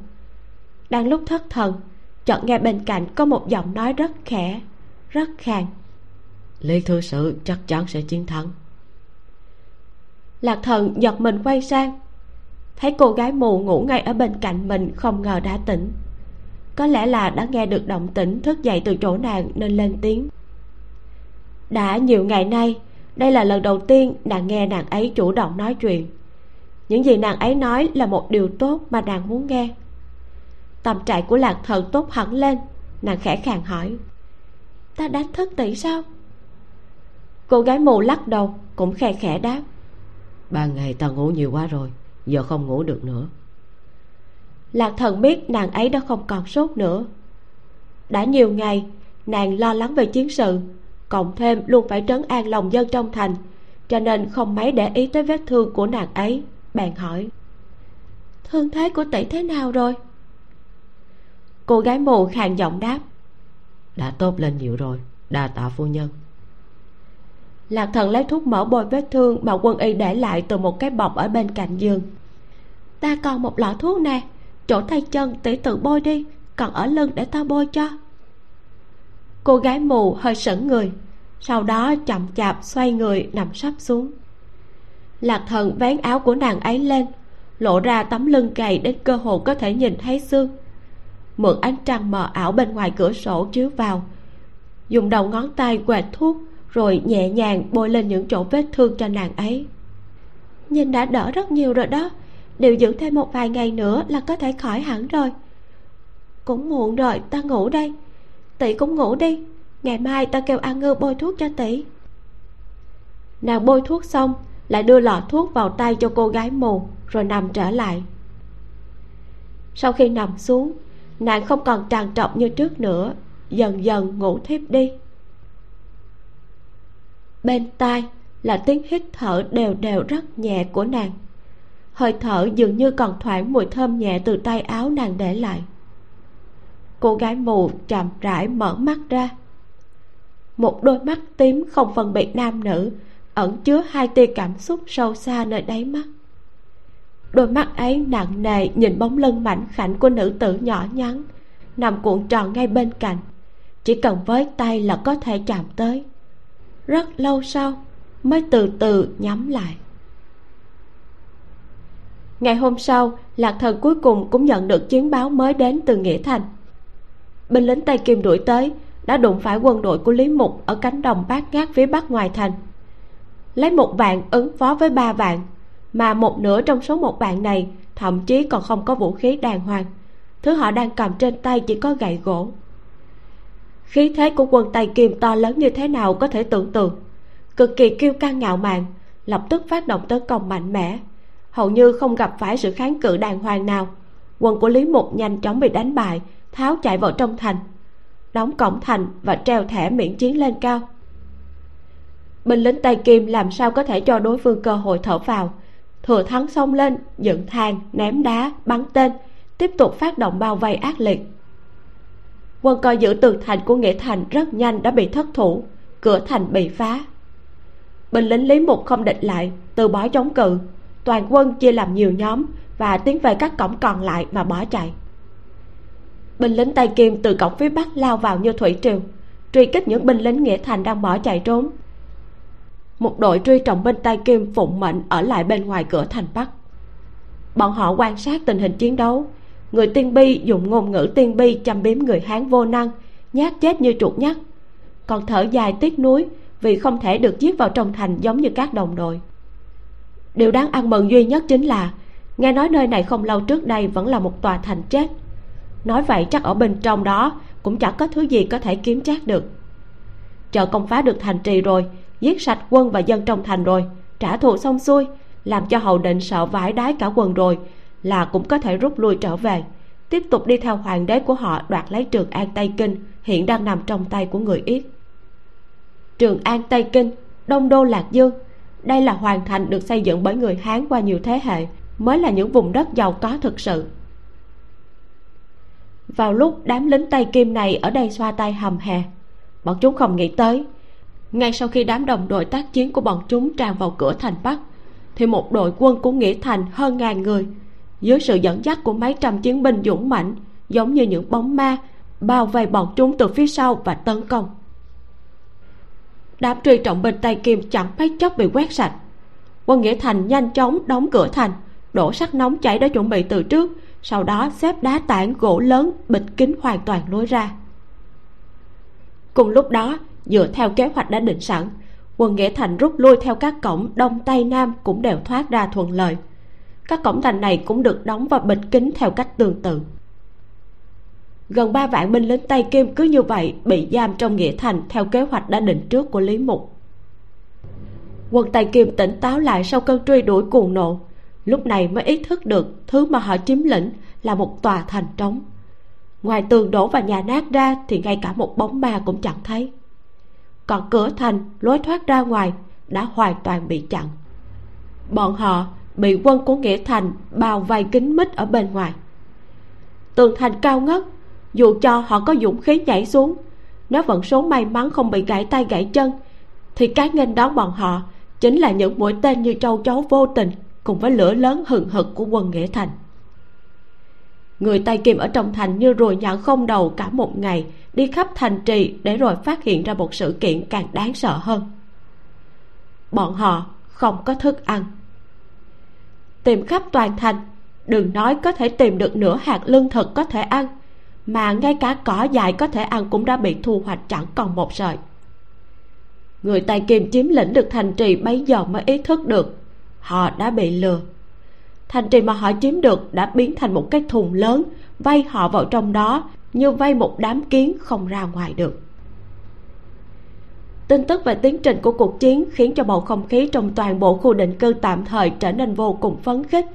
Đang lúc thất thần chợt nghe bên cạnh có một giọng nói rất khẽ rất khàn. Lý thư sự chắc chắn sẽ chiến thắng. Lạc thần giật mình quay sang. Thấy cô gái mù ngủ ngay ở bên cạnh mình không ngờ đã tỉnh. Có lẽ là đã nghe được động tĩnh thức dậy từ chỗ nàng nên lên tiếng đã nhiều ngày nay đây là lần đầu tiên nàng nghe nàng ấy chủ động nói chuyện. Những gì nàng ấy nói là một điều tốt mà nàng muốn nghe. Tâm trạng của lạc thần tốt hẳn lên nàng khẽ khàng hỏi. Ta đánh thức tỷ sao? Cô gái mù lắc đầu cũng khe khẽ đáp. Ban ngày ta ngủ nhiều quá rồi giờ không ngủ được nữa. Lạc thần biết nàng ấy đã không còn sốt nữa. Đã nhiều ngày nàng lo lắng về chiến sự cộng thêm luôn phải trấn an lòng dân trong thành cho nên không mấy để ý tới vết thương của nàng ấy bèn hỏi. Thương thế của tỷ thế nào rồi? Cô gái mù khàn giọng đáp. Đã tốt lên nhiều rồi đa tạ phu nhân. Lạc thần lấy thuốc mỡ bôi vết thương mà quân y để lại từ một cái bọc ở bên cạnh giường. Ta còn một lọ thuốc nè chỗ tay chân tỷ tự bôi đi còn ở lưng để ta bôi cho cô gái mù hơi sững người, sau đó chậm chạp xoay người nằm sắp xuống. Lạc thần vén áo của nàng ấy lên, lộ ra tấm lưng gầy đến cơ hồ có thể nhìn thấy xương. Mượn ánh trăng mờ ảo bên ngoài cửa sổ chiếu vào, dùng đầu ngón tay quẹt thuốc rồi nhẹ nhàng bôi lên những chỗ vết thương cho nàng ấy. Nhìn đã đỡ rất nhiều rồi đó, điều dưỡng thêm một vài ngày nữa là có thể khỏi hẳn rồi. Cũng muộn rồi, ta ngủ đây tỷ cũng ngủ đi. Ngày mai ta kêu an ngư bôi thuốc cho tỷ nàng bôi thuốc xong, lại đưa lọ thuốc vào tay cho cô gái mù, rồi nằm trở lại. Sau khi nằm xuống, nàng không còn tràn trọc như trước nữa, dần dần ngủ thiếp đi. Bên tai là tiếng hít thở đều đều rất nhẹ của nàng. Hơi thở dường như còn thoảng mùi thơm nhẹ từ tay áo nàng để lại cô gái mù chậm rãi mở mắt ra. Một đôi mắt tím không phân biệt nam nữ, ẩn chứa hai tia cảm xúc sâu xa nơi đáy mắt. Đôi mắt ấy nặng nề nhìn bóng lưng mảnh khảnh của nữ tử nhỏ nhắn, nằm cuộn tròn ngay bên cạnh. Chỉ cần với tay là có thể chạm tới. Rất lâu sau, mới từ từ nhắm lại. Ngày hôm sau, lạc thần cuối cùng cũng nhận được chiến báo mới đến từ nghĩa thành binh lính tây kim đuổi tới, đã đụng phải quân đội của lý mục ở cánh đồng bát ngát phía bắc ngoài thành. Lấy một vạn ứng phó với ba vạn, mà một nửa trong số một vạn này thậm chí còn không có vũ khí đàng hoàng. Thứ họ đang cầm trên tay chỉ có gậy gỗ. Khí thế của quân tây kim to lớn như thế nào có thể tưởng tượng. Cực kỳ kiêu căng ngạo mạn, lập tức phát động tấn công mạnh mẽ. Hầu như không gặp phải sự kháng cự đàng hoàng nào. Quân của lý mục nhanh chóng bị đánh bại tháo chạy vào trong thành, đóng cổng thành và treo thẻ miễn chiến lên cao. Binh lính tay kim làm sao có thể cho đối phương cơ hội thở vào. Thừa thắng xông lên, dựng thang, ném đá, bắn tên, tiếp tục phát động bao vây ác liệt. Quân coi giữ tường thành của nghĩa thành rất nhanh đã bị thất thủ, cửa thành bị phá. Binh lính lý mục không địch lại, từ bỏ chống cự. Toàn quân chia làm nhiều nhóm và tiến về các cổng còn lại mà bỏ chạy binh lính tay kim từ cổng phía bắc lao vào như thủy triều, truy kích những binh lính nghĩa thành đang bỏ chạy trốn. Một đội truy trọng binh tay kim phụng mệnh ở lại bên ngoài cửa thành bắc. Bọn họ quan sát tình hình chiến đấu, người tiên bi dùng ngôn ngữ tiên bi châm biếm người hán vô năng, nhát chết như chuột nhắt còn thở dài tiếc nuối vì không thể được giết vào trong thành giống như các đồng đội. Điều đáng ăn mừng duy nhất chính là, nghe nói nơi này không lâu trước đây vẫn là một tòa thành chết nói vậy chắc ở bên trong đó cũng chẳng có thứ gì có thể kiếm trác được. Chợ công phá được thành trì rồi, giết sạch quân và dân trong thành rồi, trả thù xong xuôi, làm cho hầu định sợ vải đái cả quần rồi, là cũng có thể rút lui trở về, tiếp tục đi theo hoàng đế của họ đoạt lấy trường an tây kinh, hiện đang nằm trong tay của người yết. Trường an tây kinh, đông đô lạc dương, đây là hoàn thành được xây dựng bởi người hán qua nhiều thế hệ, mới là những vùng đất giàu có thực sự vào lúc đám lính tay kim này ở đây xoa tay hầm hè, bọn chúng không nghĩ tới, ngay sau khi đám đồng đội tác chiến của bọn chúng tràn vào cửa thành bắc, thì một đội quân của nghĩa thành hơn ngàn người, dưới sự dẫn dắt của mấy trăm chiến binh dũng mãnh, giống như những bóng ma, bao vây bọn chúng từ phía sau và tấn công. Đám truy trọng binh tay kim chẳng mấy chốc bị quét sạch. Quân nghĩa thành nhanh chóng đóng cửa thành, đổ sắt nóng chảy đã chuẩn bị từ trước sau đó xếp đá tảng gỗ lớn bịt kín hoàn toàn lối ra. Cùng lúc đó, dựa theo kế hoạch đã định sẵn, quân nghĩa thành rút lui theo các cổng đông tây nam cũng đều thoát ra thuận lợi. Các cổng thành này cũng được đóng và bịt kín theo cách tương tự. Gần ba vạn binh lính tây kim cứ như vậy bị giam trong nghĩa thành theo kế hoạch đã định trước của lý mục. Quân tây kim tỉnh táo lại sau cơn truy đuổi cuồng nộ lúc này mới ý thức được thứ mà họ chiếm lĩnh là một tòa thành trống. Ngoài tường đổ và nhà nát ra thì ngay cả một bóng ma cũng chẳng thấy. Còn cửa thành lối thoát ra ngoài đã hoàn toàn bị chặn. Bọn họ bị quân của nghĩa thành bao vây kín mít ở bên ngoài. Tường thành cao ngất, dù cho họ có dũng khí nhảy xuống, nếu vận số may mắn không bị gãy tay gãy chân, thì cái nghênh đón bọn họ chính là những mũi tên như châu chấu vô tình cùng với lửa lớn hừng hực của quân nghĩa thành. Người tay kim ở trong thành như ruồi nhọn không đầu cả một ngày, đi khắp thành trì để rồi phát hiện ra một sự kiện càng đáng sợ hơn. Bọn họ không có thức ăn. Tìm khắp toàn thành, đừng nói có thể tìm được nửa hạt lương thực có thể ăn, mà ngay cả cỏ dại có thể ăn cũng đã bị thu hoạch chẳng còn một sợi. Người tài kim chiếm lĩnh được thành trì bấy giờ mới ý thức được họ đã bị lừa. Thành trì mà họ chiếm được đã biến thành một cái thùng lớn vây họ vào trong đó, như vây một đám kiến không ra ngoài được. Tin tức về tiến trình của cuộc chiến khiến cho bầu không khí trong toàn bộ khu định cư tạm thời trở nên vô cùng phấn khích.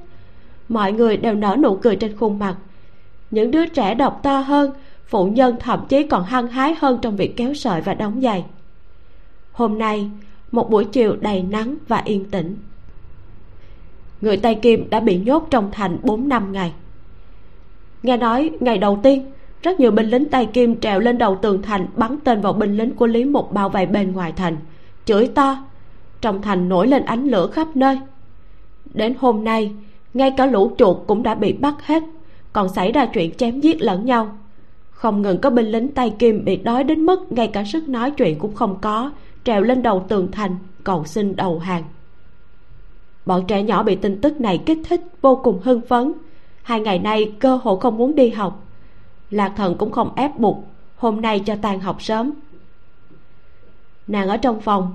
Mọi người đều nở nụ cười trên khuôn mặt. Những đứa trẻ độc to hơn, phụ nhân thậm chí còn hăng hái hơn trong việc kéo sợi và đóng giày. Hôm nay, một buổi chiều đầy nắng và yên tĩnh người tây kim đã bị nhốt trong thành bốn năm ngày. Nghe nói, ngày đầu tiên, rất nhiều binh lính tây kim trèo lên đầu tường thành bắn tên vào binh lính của lý mục bao vây bên ngoài thành, chửi to. Trong thành nổi lên ánh lửa khắp nơi. Đến hôm nay, ngay cả lũ chuột cũng đã bị bắt hết, còn xảy ra chuyện chém giết lẫn nhau. Không ngừng có binh lính tay kim bị đói đến mức ngay cả sức nói chuyện cũng không có, trèo lên đầu tường thành, cầu xin đầu hàng bọn trẻ nhỏ bị tin tức này kích thích, vô cùng hưng phấn. Hai ngày nay, cơ hội không muốn đi học. Lạc thần cũng không ép buộc, hôm nay cho tan học sớm. Nàng ở trong phòng,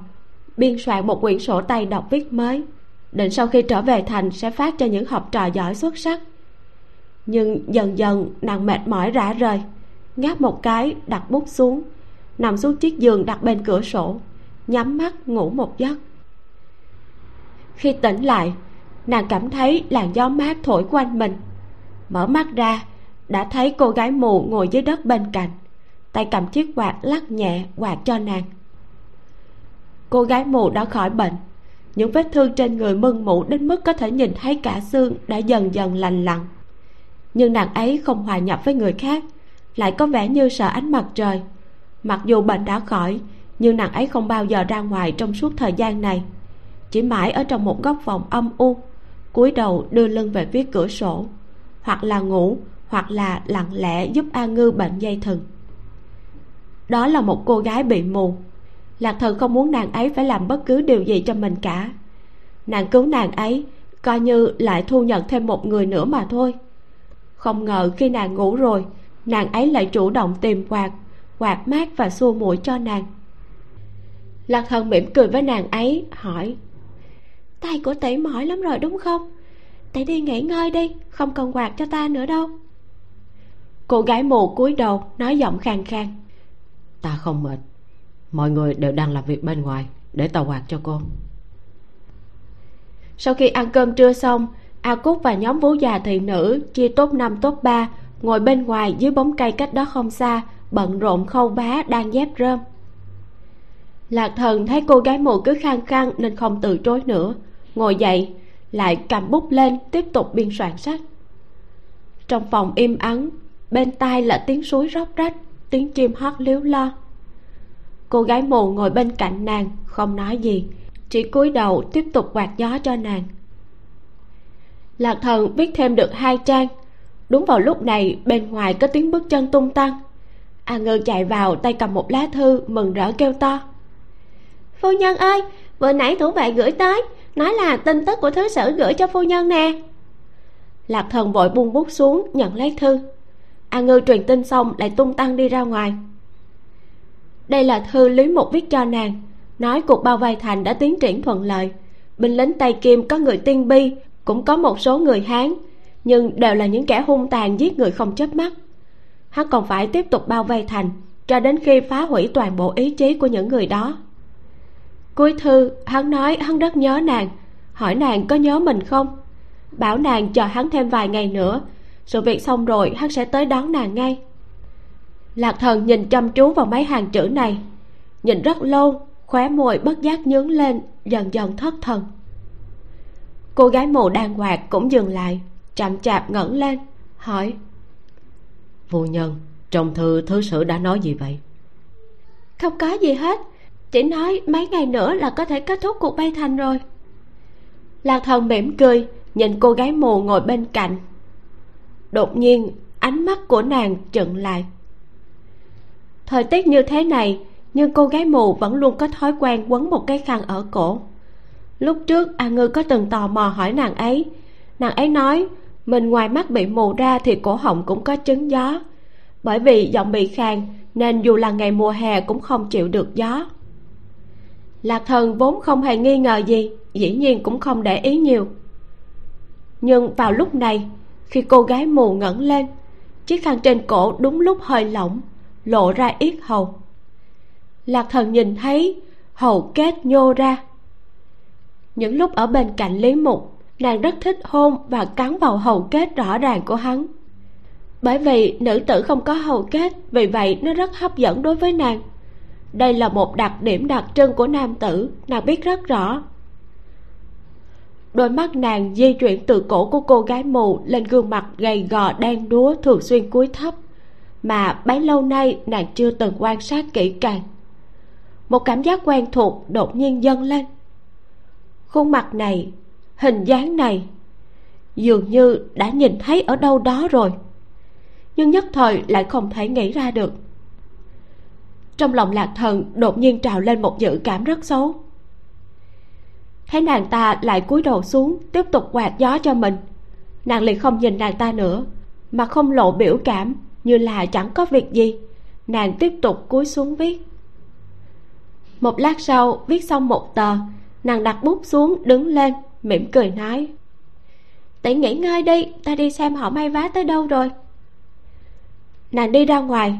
biên soạn một quyển sổ tay đọc viết mới. Định sau khi trở về thành sẽ phát cho những học trò giỏi xuất sắc. Nhưng dần dần, nàng mệt mỏi rã rời. Ngáp một cái, đặt bút xuống, nằm xuống chiếc giường đặt bên cửa sổ, nhắm mắt ngủ một giấc khi tỉnh lại, nàng cảm thấy làn gió mát thổi quanh mình. Mở mắt ra, đã thấy cô gái mù ngồi dưới đất bên cạnh. Tay cầm chiếc quạt lắc nhẹ quạt cho nàng. Cô gái mù đã khỏi bệnh. Những vết thương trên người mưng mủ đến mức có thể nhìn thấy cả xương đã dần dần lành lặn. Nhưng nàng ấy không hòa nhập với người khác, lại có vẻ như sợ ánh mặt trời. Mặc dù bệnh đã khỏi, nhưng nàng ấy không bao giờ ra ngoài trong suốt thời gian này chỉ mãi ở trong một góc phòng âm u, cúi đầu đưa lưng về phía cửa sổ, hoặc là ngủ, hoặc là lặng lẽ giúp a ngư bệnh dây thừng. Đó là một cô gái bị mù. Lạc thần không muốn nàng ấy phải làm bất cứ điều gì cho mình cả. Nàng cứu nàng ấy, coi như lại thu nhận thêm một người nữa mà thôi. Không ngờ khi nàng ngủ rồi, nàng ấy lại chủ động tìm quạt quạt mát và xua mũi cho nàng. Lạc thần mỉm cười với nàng ấy, hỏi tay của tỷ mỏi lắm rồi đúng không? Tỷ đi nghỉ ngơi đi không cần quạt cho ta nữa đâu. Cô gái mù cúi đầu nói giọng khàn khàn. Ta không mệt. Mọi người đều đang làm việc bên ngoài để tàu quạt cho cô. Sau khi ăn cơm trưa xong a cúc và nhóm vú già thị nữ chia tốt năm tốt ba ngồi bên ngoài dưới bóng cây cách đó không xa bận rộn khâu vá đang dép rơm. Lạc thần thấy cô gái mù cứ khăng khăng nên không từ chối nữa ngồi dậy, lại cầm bút lên tiếp tục biên soạn sách. Trong phòng im ắng, bên tai là tiếng suối róc rách, tiếng chim hót líu lo. Cô gái mù ngồi bên cạnh nàng, không nói gì, chỉ cúi đầu tiếp tục quạt gió cho nàng. Lạc thần viết thêm được hai trang. Đúng vào lúc này, bên ngoài có tiếng bước chân tung tăng. A ngư chạy vào tay cầm một lá thư mừng rỡ kêu to. Phu nhân ơi vừa nãy thủ vệ gửi tới nói là tin tức của thứ sử gửi cho phu nhân nè. Lạc thần vội buông bút xuống, nhận lấy thư. A ngư truyền tin xong lại tung tăng đi ra ngoài. Đây là thư lý mục viết cho nàng. Nói cuộc bao vây thành đã tiến triển thuận lợi. Binh lính tây kim có người tiên bi, cũng có một số người hán, nhưng đều là những kẻ hung tàn giết người không chớp mắt. Hắn còn phải tiếp tục bao vây thành, cho đến khi phá hủy toàn bộ ý chí của những người đó cuối thư hắn nói hắn rất nhớ nàng. Hỏi nàng có nhớ mình không? Bảo nàng chờ hắn thêm vài ngày nữa. Sự việc xong rồi hắn sẽ tới đón nàng ngay. Lạc thần nhìn chăm chú vào mấy hàng chữ này. Nhìn rất lâu khóe môi bất giác nhướng lên dần dần thất thần. Cô gái mù đang quạt cũng dừng lại chậm chạp ngẩng lên hỏi. Phu nhân trong thư thứ sử đã nói gì vậy? Không có gì hết chỉ nói mấy ngày nữa là có thể kết thúc cuộc bay thành rồi. Lạc thần mỉm cười, nhìn cô gái mù ngồi bên cạnh. Đột nhiên, ánh mắt của nàng chận lại. Thời tiết như thế này, nhưng cô gái mù vẫn luôn có thói quen quấn một cái khăn ở cổ. Lúc trước, a ngư có từng tò mò hỏi nàng ấy. Nàng ấy nói, mình ngoài mắt bị mù ra thì cổ họng cũng có chứng gió. Bởi vì giọng bị khàn nên dù là ngày mùa hè cũng không chịu được gió lạc thần vốn không hề nghi ngờ gì, dĩ nhiên cũng không để ý nhiều. Nhưng vào lúc này, khi cô gái mù ngẩng lên, chiếc khăn trên cổ đúng lúc hơi lỏng, lộ ra yết hầu. Lạc thần nhìn thấy hầu kết nhô ra. Những lúc ở bên cạnh lý mục, nàng rất thích hôn và cắn vào hầu kết rõ ràng của hắn. Bởi vì nữ tử không có hầu kết, vì vậy nó rất hấp dẫn đối với nàng đây là một đặc điểm đặc trưng của nam tử, nàng biết rất rõ. Đôi mắt nàng di chuyển từ cổ của cô gái mù lên gương mặt gầy gò đen đúa thường xuyên cúi thấp, mà bấy lâu nay nàng chưa từng quan sát kỹ càng. Một cảm giác quen thuộc đột nhiên dâng lên. Khuôn mặt này, hình dáng này, dường như đã nhìn thấy ở đâu đó rồi, nhưng nhất thời lại không thể nghĩ ra được trong lòng lạc thần, đột nhiên trào lên một dự cảm rất xấu. Thấy nàng ta lại cúi đầu xuống, tiếp tục quạt gió cho mình. Nàng liền không nhìn nàng ta nữa, mà không lộ biểu cảm, như là chẳng có việc gì. Nàng tiếp tục cúi xuống viết. Một lát sau, viết xong một tờ, nàng đặt bút xuống, đứng lên, mỉm cười nói tỷ nghỉ ngơi đi, ta đi xem họ may vá tới đâu rồi. Nàng đi ra ngoài,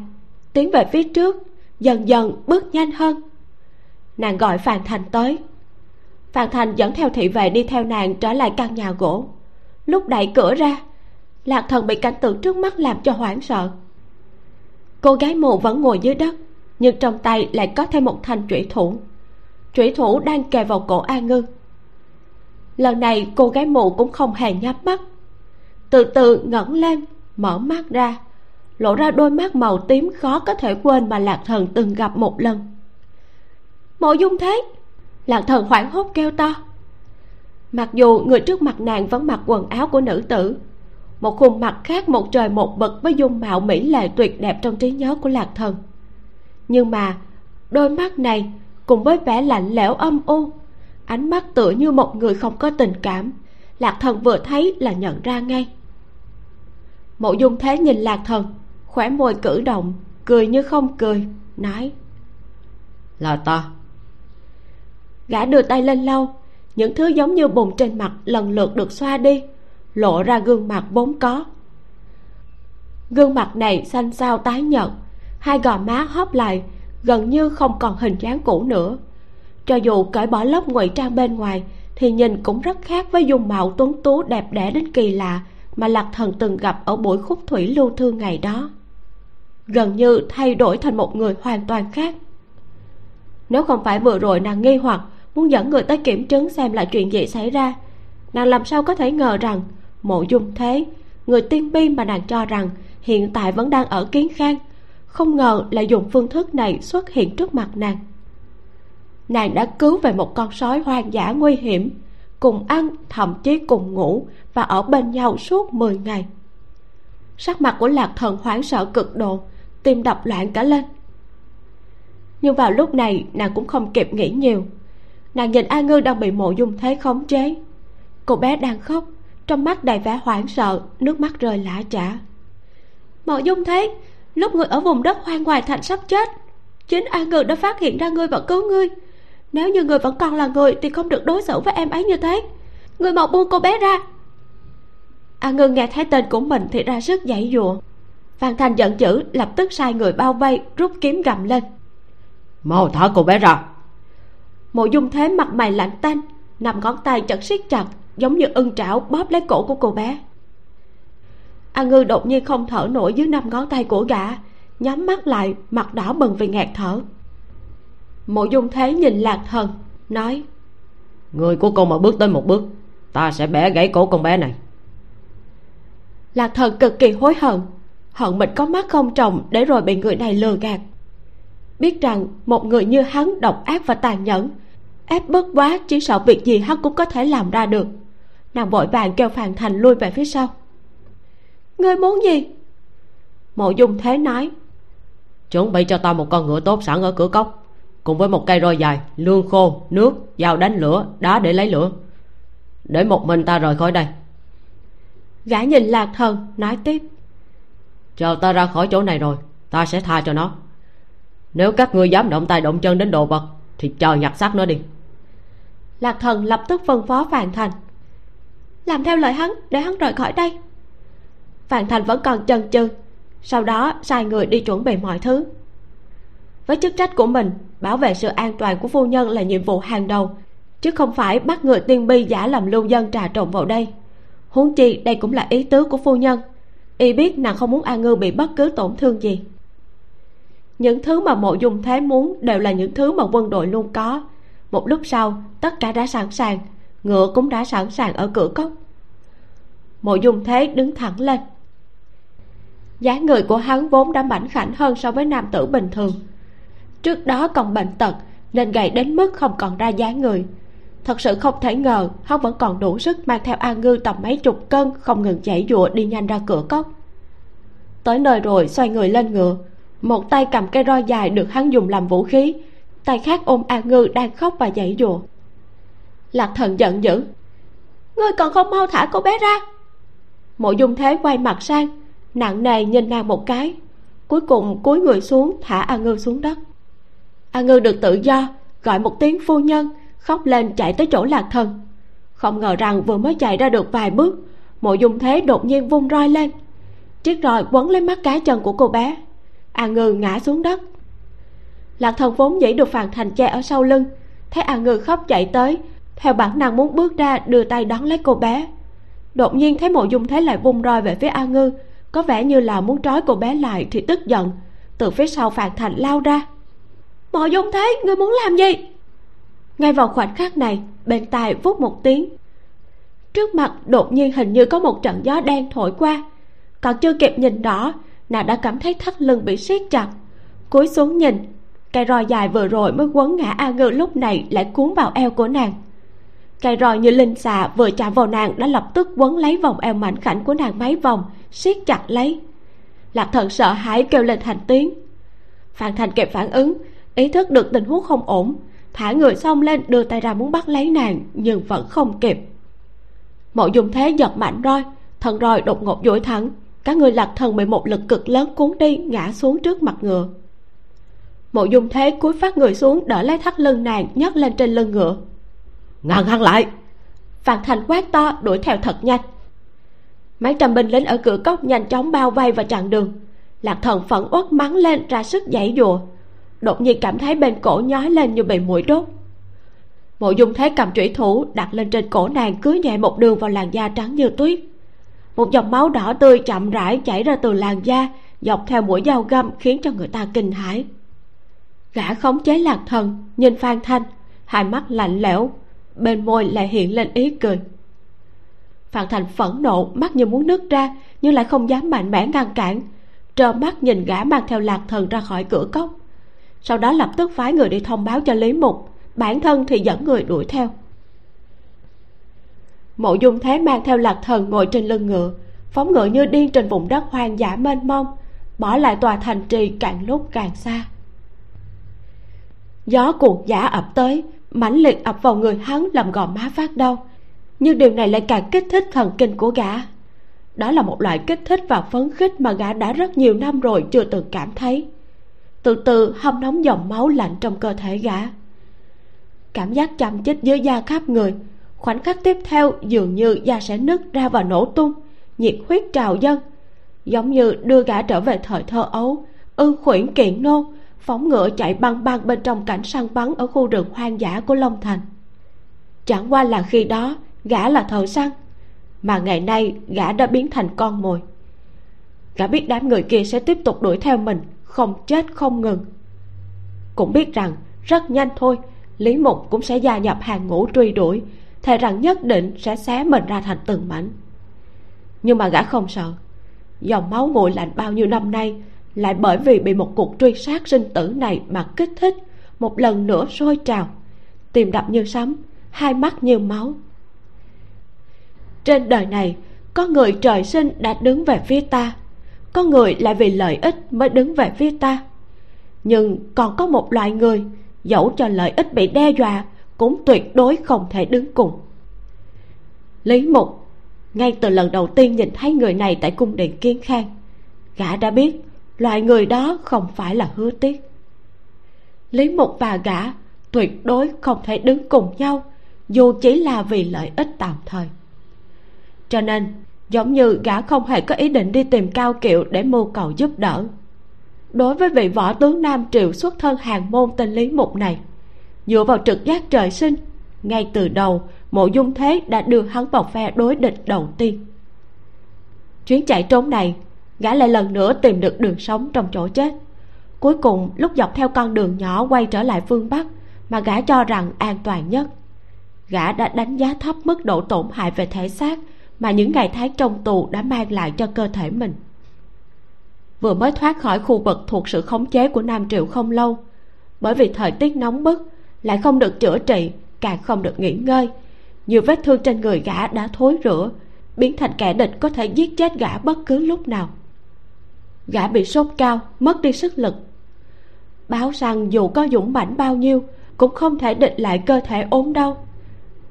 tiến về phía trước dần dần bước nhanh hơn. Nàng gọi phàn thành tới. Phàn thành dẫn theo thị vệ đi theo nàng trở lại căn nhà gỗ. Lúc đẩy cửa ra, lạc thần bị cảnh tượng trước mắt làm cho hoảng sợ. Cô gái mù vẫn ngồi dưới đất, nhưng trong tay lại có thêm một thanh trụy thủ. Trụy thủ đang kề vào cổ a ngư. Lần này, cô gái mù cũng không hề nhắm mắt. Từ từ ngẩng lên, mở mắt ra lộ ra đôi mắt màu tím khó có thể quên mà lạc thần từng gặp một lần. Mộ dung thế, lạc thần hoảng hốt kêu to. Mặc dù người trước mặt nàng vẫn mặc quần áo của nữ tử, một khuôn mặt khác một trời một bậc với dung mạo mỹ lệ tuyệt đẹp trong trí nhớ của lạc thần. Nhưng mà, đôi mắt này cùng với vẻ lạnh lẽo âm u, ánh mắt tựa như một người không có tình cảm, lạc thần vừa thấy là nhận ra ngay. Mộ dung thế nhìn lạc thần khóe môi cử động cười như không cười nói. Là ta. Gã đưa tay lên lau những thứ giống như bùn trên mặt lần lượt được xoa đi lộ ra gương mặt vốn có. Gương mặt này xanh xao tái nhợt hai gò má hóp lại gần như không còn hình dáng cũ nữa. Cho dù cởi bỏ lớp ngụy trang bên ngoài thì nhìn cũng rất khác với dung mạo tuấn tú đẹp đẽ đến kỳ lạ mà lạc thần từng gặp ở buổi khúc thủy lưu thương ngày đó gần như thay đổi thành một người hoàn toàn khác. Nếu không phải vừa rồi nàng nghi hoặc muốn dẫn người tới kiểm chứng xem là chuyện gì xảy ra, nàng làm sao có thể ngờ rằng, mộ dung thế, người tiên bi mà nàng cho rằng hiện tại vẫn đang ở kiến khang, không ngờ lại dùng phương thức này xuất hiện trước mặt nàng. Nàng đã cứu về một con sói hoang dã nguy hiểm, cùng ăn, thậm chí cùng ngủ và ở bên nhau suốt 10 ngày. Sắc mặt của lạc thần hoảng sợ cực độ tim đập loạn cả lên. Nhưng vào lúc này, nàng cũng không kịp nghĩ nhiều. Nàng nhìn a ngư đang bị mộ dung thế khống chế. Cô bé đang khóc, trong mắt đầy vẻ hoảng sợ, nước mắt rơi lã chả. Mộ dung thế, lúc người ở vùng đất hoang ngoài thành sắp chết, chính a ngư đã phát hiện ra ngươi và cứu ngươi. Nếu như người vẫn còn là người thì không được đối xử với em ấy như thế. Người mau buông cô bé ra. A ngư nghe thấy tên của mình thì ra sức dãy dụa phan thành giận dữ lập tức sai người bao vây rút kiếm gầm lên. Mau thả cô bé ra. Mộ dung thế mặt mày lạnh tanh nằm ngón tay chật siết chặt giống như ưng trảo bóp lấy cổ của cô bé. A ngư đột nhiên không thở nổi dưới năm ngón tay của gã nhắm mắt lại mặt đỏ bừng vì ngạt thở. Mộ dung thế nhìn lạc thần nói người của con mà bước tới một bước ta sẽ bẻ gãy cổ con bé này. Lạc thần cực kỳ hối hận hận mình có mắt không trồng để rồi bị người này lừa gạt. Biết rằng một người như hắn độc ác và tàn nhẫn ép bức quá chỉ sợ việc gì hắn cũng có thể làm ra được. Nàng vội vàng kêu phàn thành lui về phía sau. Ngươi muốn gì? Mộ dung thế nói. Chuẩn bị cho ta một con ngựa tốt sẵn ở cửa cốc cùng với một cây roi dài lương khô nước dao đánh lửa đá để lấy lửa. Để một mình ta rời khỏi đây. Gã nhìn lạc thần nói tiếp chờ ta ra khỏi chỗ này rồi, ta sẽ tha cho nó. Nếu các ngươi dám động tay động chân đến đồ vật, thì chờ nhặt xác nó đi. Lạc thần lập tức phân phó phàn thành. Làm theo lời hắn, để hắn rời khỏi đây. Phàn thành vẫn còn chần chừ, sau đó sai người đi chuẩn bị mọi thứ. Với chức trách của mình, bảo vệ sự an toàn của phu nhân là nhiệm vụ hàng đầu, chứ không phải bắt người tiên bi giả làm lưu dân trà trộn vào đây. Huống chi đây cũng là ý tứ của phu nhân y biết nàng không muốn a ngư bị bất cứ tổn thương gì. Những thứ mà mộ dung thế muốn đều là những thứ mà quân đội luôn có. Một lúc sau, tất cả đã sẵn sàng, ngựa cũng đã sẵn sàng ở cửa cốc. Mộ dung thế đứng thẳng lên. Dáng người của hắn vốn đã mảnh khảnh hơn so với nam tử bình thường. Trước đó còn bệnh tật, nên gầy đến mức không còn ra dáng người thật sự không thể ngờ, hắn vẫn còn đủ sức mang theo an ngư tầm mấy chục cân, không ngừng chảy dụa đi nhanh ra cửa cốc. Tới nơi rồi, xoay người lên ngựa. Một tay cầm cây roi dài được hắn dùng làm vũ khí, tay khác ôm an ngư đang khóc và dãy dụa lạc thần giận dữ. Ngươi còn không mau thả cô bé ra. Mộ dung thế quay mặt sang, nặng nề nhìn nàng một cái. Cuối cùng cúi người xuống, thả a ngư xuống đất. A ngư được tự do, gọi một tiếng phu nhân khóc lên chạy tới chỗ lạc thần. Không ngờ rằng vừa mới chạy ra được vài bước, mộ dung thế đột nhiên vung roi lên. Chiếc roi quấn lấy mắt cá chân của cô bé, a ngư ngã xuống đất. Lạc thần vốn dĩ được phàn thành che ở sau lưng, thấy a ngư khóc chạy tới, theo bản năng muốn bước ra đưa tay đón lấy cô bé. Đột nhiên thấy mộ dung thế lại vung roi về phía a ngư, có vẻ như là muốn trói cô bé lại thì tức giận, từ phía sau phàn thành lao ra. Mộ dung thế, ngươi muốn làm gì? Ngay vào khoảnh khắc này, bên tai vút một tiếng. Trước mặt đột nhiên hình như có một trận gió đen thổi qua. Còn chưa kịp nhìn rõ nàng đã cảm thấy thắt lưng bị siết chặt. Cúi xuống nhìn cây roi dài vừa rồi mới quấn ngã a ngư lúc này lại cuốn vào eo của nàng. Cây roi như linh xà vừa chạm vào nàng đã lập tức quấn lấy vòng eo mảnh khảnh của nàng mấy vòng, siết chặt lấy. Lạc thần sợ hãi kêu lên thành tiếng. Phan thành kịp phản ứng, ý thức được tình huống không ổn thả người xông lên đưa tay ra muốn bắt lấy nàng nhưng vẫn không kịp. Mộ dùng thế giật mạnh roi thần roi đột ngột duỗi thẳng. Cả người lạc thần bị một lực cực lớn cuốn đi ngã xuống trước mặt ngựa. Mộ dung thế cúi phát người xuống đỡ lấy thắt lưng nàng nhấc lên trên lưng ngựa. Ngăn hắn lại. Phan thành quát to đuổi theo thật nhanh. Mấy trăm binh lính ở cửa cốc nhanh chóng bao vây và chặn đường. Lạc thần phẫn uất mắng lên ra sức giãy dùa đột nhiên cảm thấy bên cổ nhói lên như bị mũi đốt. Mộ dung thế cầm trủy thủ, đặt lên trên cổ nàng, cứ nhẹ một đường vào làn da trắng như tuyết. Một dòng máu đỏ tươi chậm rãi chảy ra từ làn da, dọc theo mũi dao găm, khiến cho người ta kinh hãi. Gã khống chế lạc thần, nhìn phan thanh, hai mắt lạnh lẽo, bên môi lại hiện lên ý cười. Phan thanh phẫn nộ, mắt như muốn nứt ra, nhưng lại không dám mạnh mẽ ngăn cản. Trơ mắt nhìn gã mang theo lạc thần ra khỏi cửa cốc sau đó lập tức phái người đi thông báo cho lý mục. Bản thân thì dẫn người đuổi theo. Mộ dung thế mang theo lạc thần ngồi trên lưng ngựa, phóng ngựa như điên trên vùng đất hoang dã mênh mông, bỏ lại tòa thành trì càng lúc càng xa. Gió cuộn giả ập tới, mãnh liệt ập vào người hắn làm gò má phát đau, nhưng điều này lại càng kích thích thần kinh của gã. Đó là một loại kích thích và phấn khích mà gã đã rất nhiều năm rồi chưa từng cảm thấy từ từ hâm nóng dòng máu lạnh trong cơ thể gã. Cảm giác chăm chích dưới da khắp người, khoảnh khắc tiếp theo dường như da sẽ nứt ra và nổ tung, nhiệt huyết trào dâng, giống như đưa gã trở về thời thơ ấu ưng khuyển kiện nô, phóng ngựa chạy băng băng bên trong cảnh săn bắn ở khu rừng hoang dã của long thành. Chẳng qua là khi đó, gã là thợ săn, mà ngày nay gã đã biến thành con mồi. Gã biết đám người kia sẽ tiếp tục đuổi theo mình không chết không ngừng. Cũng biết rằng, rất nhanh thôi, lý mục cũng sẽ gia nhập hàng ngũ truy đuổi, thề rằng nhất định sẽ xé mình ra thành từng mảnh. Nhưng mà gã không sợ, dòng máu nguội lạnh bao nhiêu năm nay lại bởi vì bị một cuộc truy sát sinh tử này mà kích thích, một lần nữa sôi trào, tìm đập như sấm, hai mắt như máu. Trên đời này, có người trời sinh đã đứng về phía ta có người lại vì lợi ích mới đứng về phía ta. Nhưng còn có một loại người, dẫu cho lợi ích bị đe dọa, cũng tuyệt đối không thể đứng cùng. Lý mục, ngay từ lần đầu tiên nhìn thấy người này tại cung điện kiến khang, gã đã biết loại người đó không phải là hứa tiếc. Lý mục và gã tuyệt đối không thể đứng cùng nhau, dù chỉ là vì lợi ích tạm thời. Cho nên giống như gã không hề có ý định đi tìm cao kiệu để mưu cầu giúp đỡ. Đối với vị võ tướng nam triều xuất thân hàng môn tên lý mục này, dựa vào trực giác trời sinh, ngay từ đầu, mộ dung thế đã đưa hắn vào phe đối địch đầu tiên. Chuyến chạy trốn này, gã lại lần nữa tìm được đường sống trong chỗ chết. Cuối cùng, lúc dọc theo con đường nhỏ quay trở lại phương bắc, mà gã cho rằng an toàn nhất, gã đã đánh giá thấp mức độ tổn hại về thể xác mà những ngày tháng trong tù đã mang lại cho cơ thể mình. Vừa mới thoát khỏi khu vực thuộc sự khống chế của nam triệu không lâu, bởi vì thời tiết nóng bức, lại không được chữa trị, càng không được nghỉ ngơi, nhiều vết thương trên người gã đã thối rữa biến thành kẻ địch có thể giết chết gã bất cứ lúc nào. Gã bị sốt cao, mất đi sức lực. Báo rằng dù có dũng mãnh bao nhiêu, cũng không thể địch lại cơ thể ốm đau.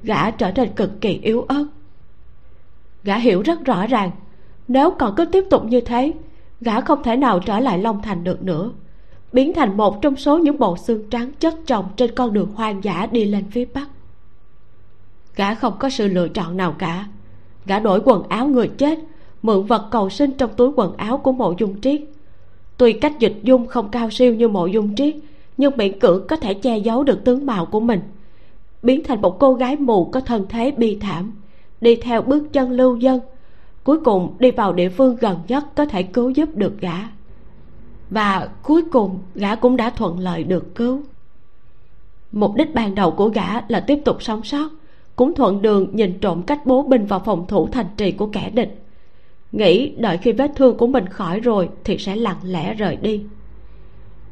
Gã trở nên cực kỳ yếu ớt gã hiểu rất rõ ràng. Nếu còn cứ tiếp tục như thế, gã không thể nào trở lại long thành được nữa. Biến thành một trong số những bộ xương trắng chất chồng trên con đường hoang dã đi lên phía bắc. Gã không có sự lựa chọn nào cả. Gã đổi quần áo người chết, mượn vật cầu sinh trong túi quần áo của mộ dung triết. Tuy cách dịch dung không cao siêu như mộ dung triết, nhưng miễn cưỡng có thể che giấu được tướng mạo của mình. Biến thành một cô gái mù có thân thế bi thảm đi theo bước chân lưu dân. Cuối cùng đi vào địa phương gần nhất có thể cứu giúp được gã. Và cuối cùng, gã cũng đã thuận lợi được cứu. Mục đích ban đầu của gã là tiếp tục sống sót, cũng thuận đường nhìn trộm cách bố binh vào phòng thủ thành trì của kẻ địch. Nghĩ đợi khi vết thương của mình khỏi rồi thì sẽ lặng lẽ rời đi.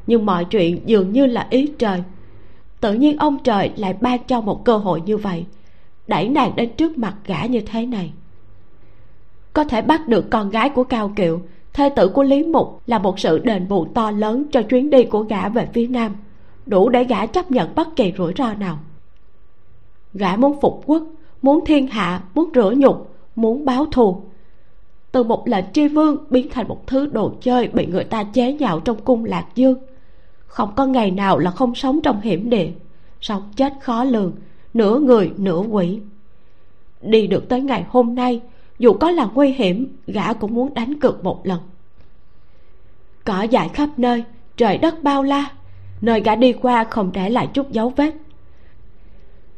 Nhưng mọi chuyện dường như là ý trời. Tự nhiên ông trời lại ban cho một cơ hội như vậy đẩy nàng đến trước mặt gã như thế này. Có thể bắt được con gái của cao kiệu, thê tử của lý mục là một sự đền bù to lớn cho chuyến đi của gã về phía nam, đủ để gã chấp nhận bất kỳ rủi ro nào. Gã muốn phục quốc, muốn thiên hạ, muốn rửa nhục, muốn báo thù. Từ một lệnh tri vương biến thành một thứ đồ chơi bị người ta chế nhạo trong cung lạc dương. Không có ngày nào là không sống trong hiểm địa. Sống chết khó lường nửa người, nửa quỷ. Đi được tới ngày hôm nay, dù có là nguy hiểm, gã cũng muốn đánh cược một lần. Cỏ dại khắp nơi, trời đất bao la, nơi gã đi qua không để lại chút dấu vết.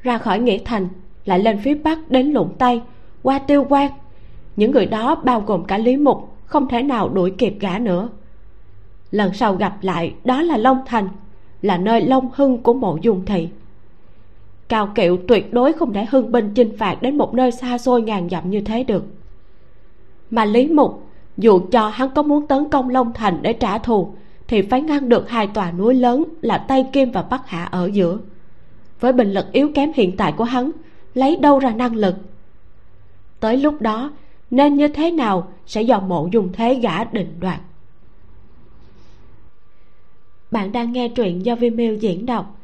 Ra khỏi nghĩa thành, lại lên phía bắc đến lụng tây qua tiêu quan. Những người đó bao gồm cả lý mục, không thể nào đuổi kịp gã nữa. Lần sau gặp lại, đó là long thành, là nơi long hưng của mộ dung thị cao kiệu tuyệt đối không thể hưng binh chinh phạt đến một nơi xa xôi ngàn dặm như thế được. Mà lý mục, dù cho hắn có muốn tấn công long thành để trả thù, thì phải ngăn được hai tòa núi lớn là tây kim và bắc hạ ở giữa. Với bình lực yếu kém hiện tại của hắn, lấy đâu ra năng lực? Tới lúc đó, nên như thế nào sẽ do mộ dùng thế gã định đoạt? Bạn đang nghe truyện do Vimeo diễn đọc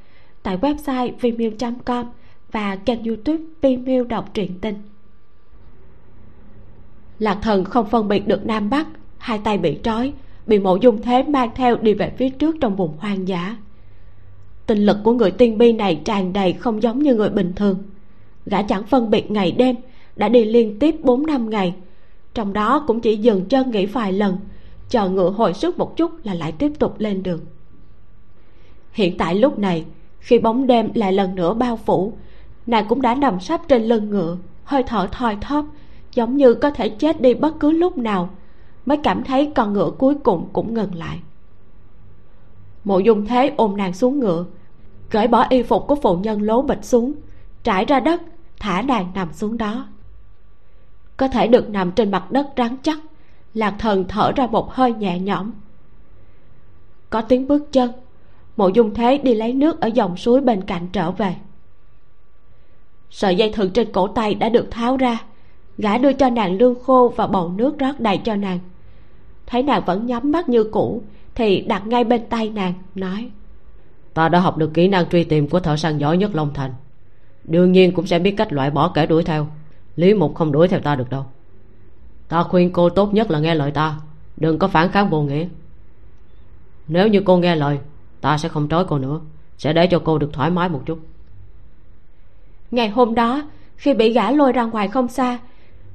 tại website vimeo.com và kênh youtube Vimeo đọc truyện tình. Lạc thần không phân biệt được nam bắc, hai tay bị trói, bị mộ dung thế mang theo đi về phía trước trong vùng hoang dã. Tinh lực của người tiên bi này tràn đầy không giống như người bình thường. Gã chẳng phân biệt ngày đêm, đã đi liên tiếp bốn năm ngày. Trong đó cũng chỉ dừng chân nghỉ vài lần, chờ ngựa hồi sức một chút là lại tiếp tục lên đường. Hiện tại lúc này khi bóng đêm lại lần nữa bao phủ, nàng cũng đã nằm sắp trên lưng ngựa, hơi thở thoi thóp, giống như có thể chết đi bất cứ lúc nào, mới cảm thấy con ngựa cuối cùng cũng ngừng lại. Mộ dung thế ôm nàng xuống ngựa, cởi bỏ y phục của phụ nhân lố bịch xuống, trải ra đất, thả nàng nằm xuống đó. Có thể được nằm trên mặt đất rắn chắc, lạc thần thở ra một hơi nhẹ nhõm. Có tiếng bước chân mộ dung thế đi lấy nước ở dòng suối bên cạnh trở về. Sợi dây thừng trên cổ tay đã được tháo ra. Gã đưa cho nàng lương khô và bầu nước rót đầy cho nàng. Thấy nàng vẫn nhắm mắt như cũ, thì đặt ngay bên tay nàng, nói, ta đã học được kỹ năng truy tìm của thợ săn giỏi nhất long thành. Đương nhiên cũng sẽ biết cách loại bỏ kẻ đuổi theo. Lý mục không đuổi theo ta được đâu. Ta khuyên cô tốt nhất là nghe lời ta. Đừng có phản kháng vô nghĩa. Nếu như cô nghe lời ta sẽ không trói cô nữa. Sẽ để cho cô được thoải mái một chút. Ngày hôm đó, khi bị gã lôi ra ngoài không xa,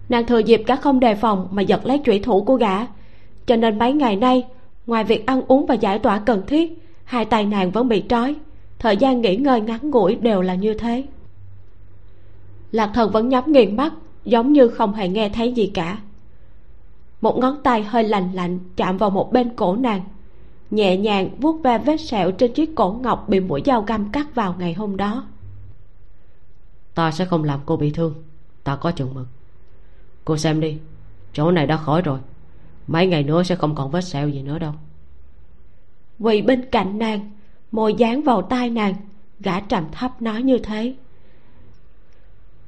nàng thừa dịp cả không đề phòng mà giật lấy trụy thủ của gã. Cho nên mấy ngày nay, ngoài việc ăn uống và giải tỏa cần thiết, hai tay nàng vẫn bị trói. Thời gian nghỉ ngơi ngắn ngủi đều là như thế. Lạc thần vẫn nhắm nghiền mắt, giống như không hề nghe thấy gì cả. Một ngón tay hơi lành lạnh chạm vào một bên cổ nàng nhẹ nhàng vuốt ve vết sẹo trên chiếc cổ ngọc bị mũi dao găm cắt vào ngày hôm đó. Ta sẽ không làm cô bị thương. Ta có chừng mực. Cô xem đi chỗ này đã khỏi rồi. Mấy ngày nữa sẽ không còn vết sẹo gì nữa đâu. Quỳ bên cạnh nàng môi dán vào tai nàng gã trầm thấp nói như thế.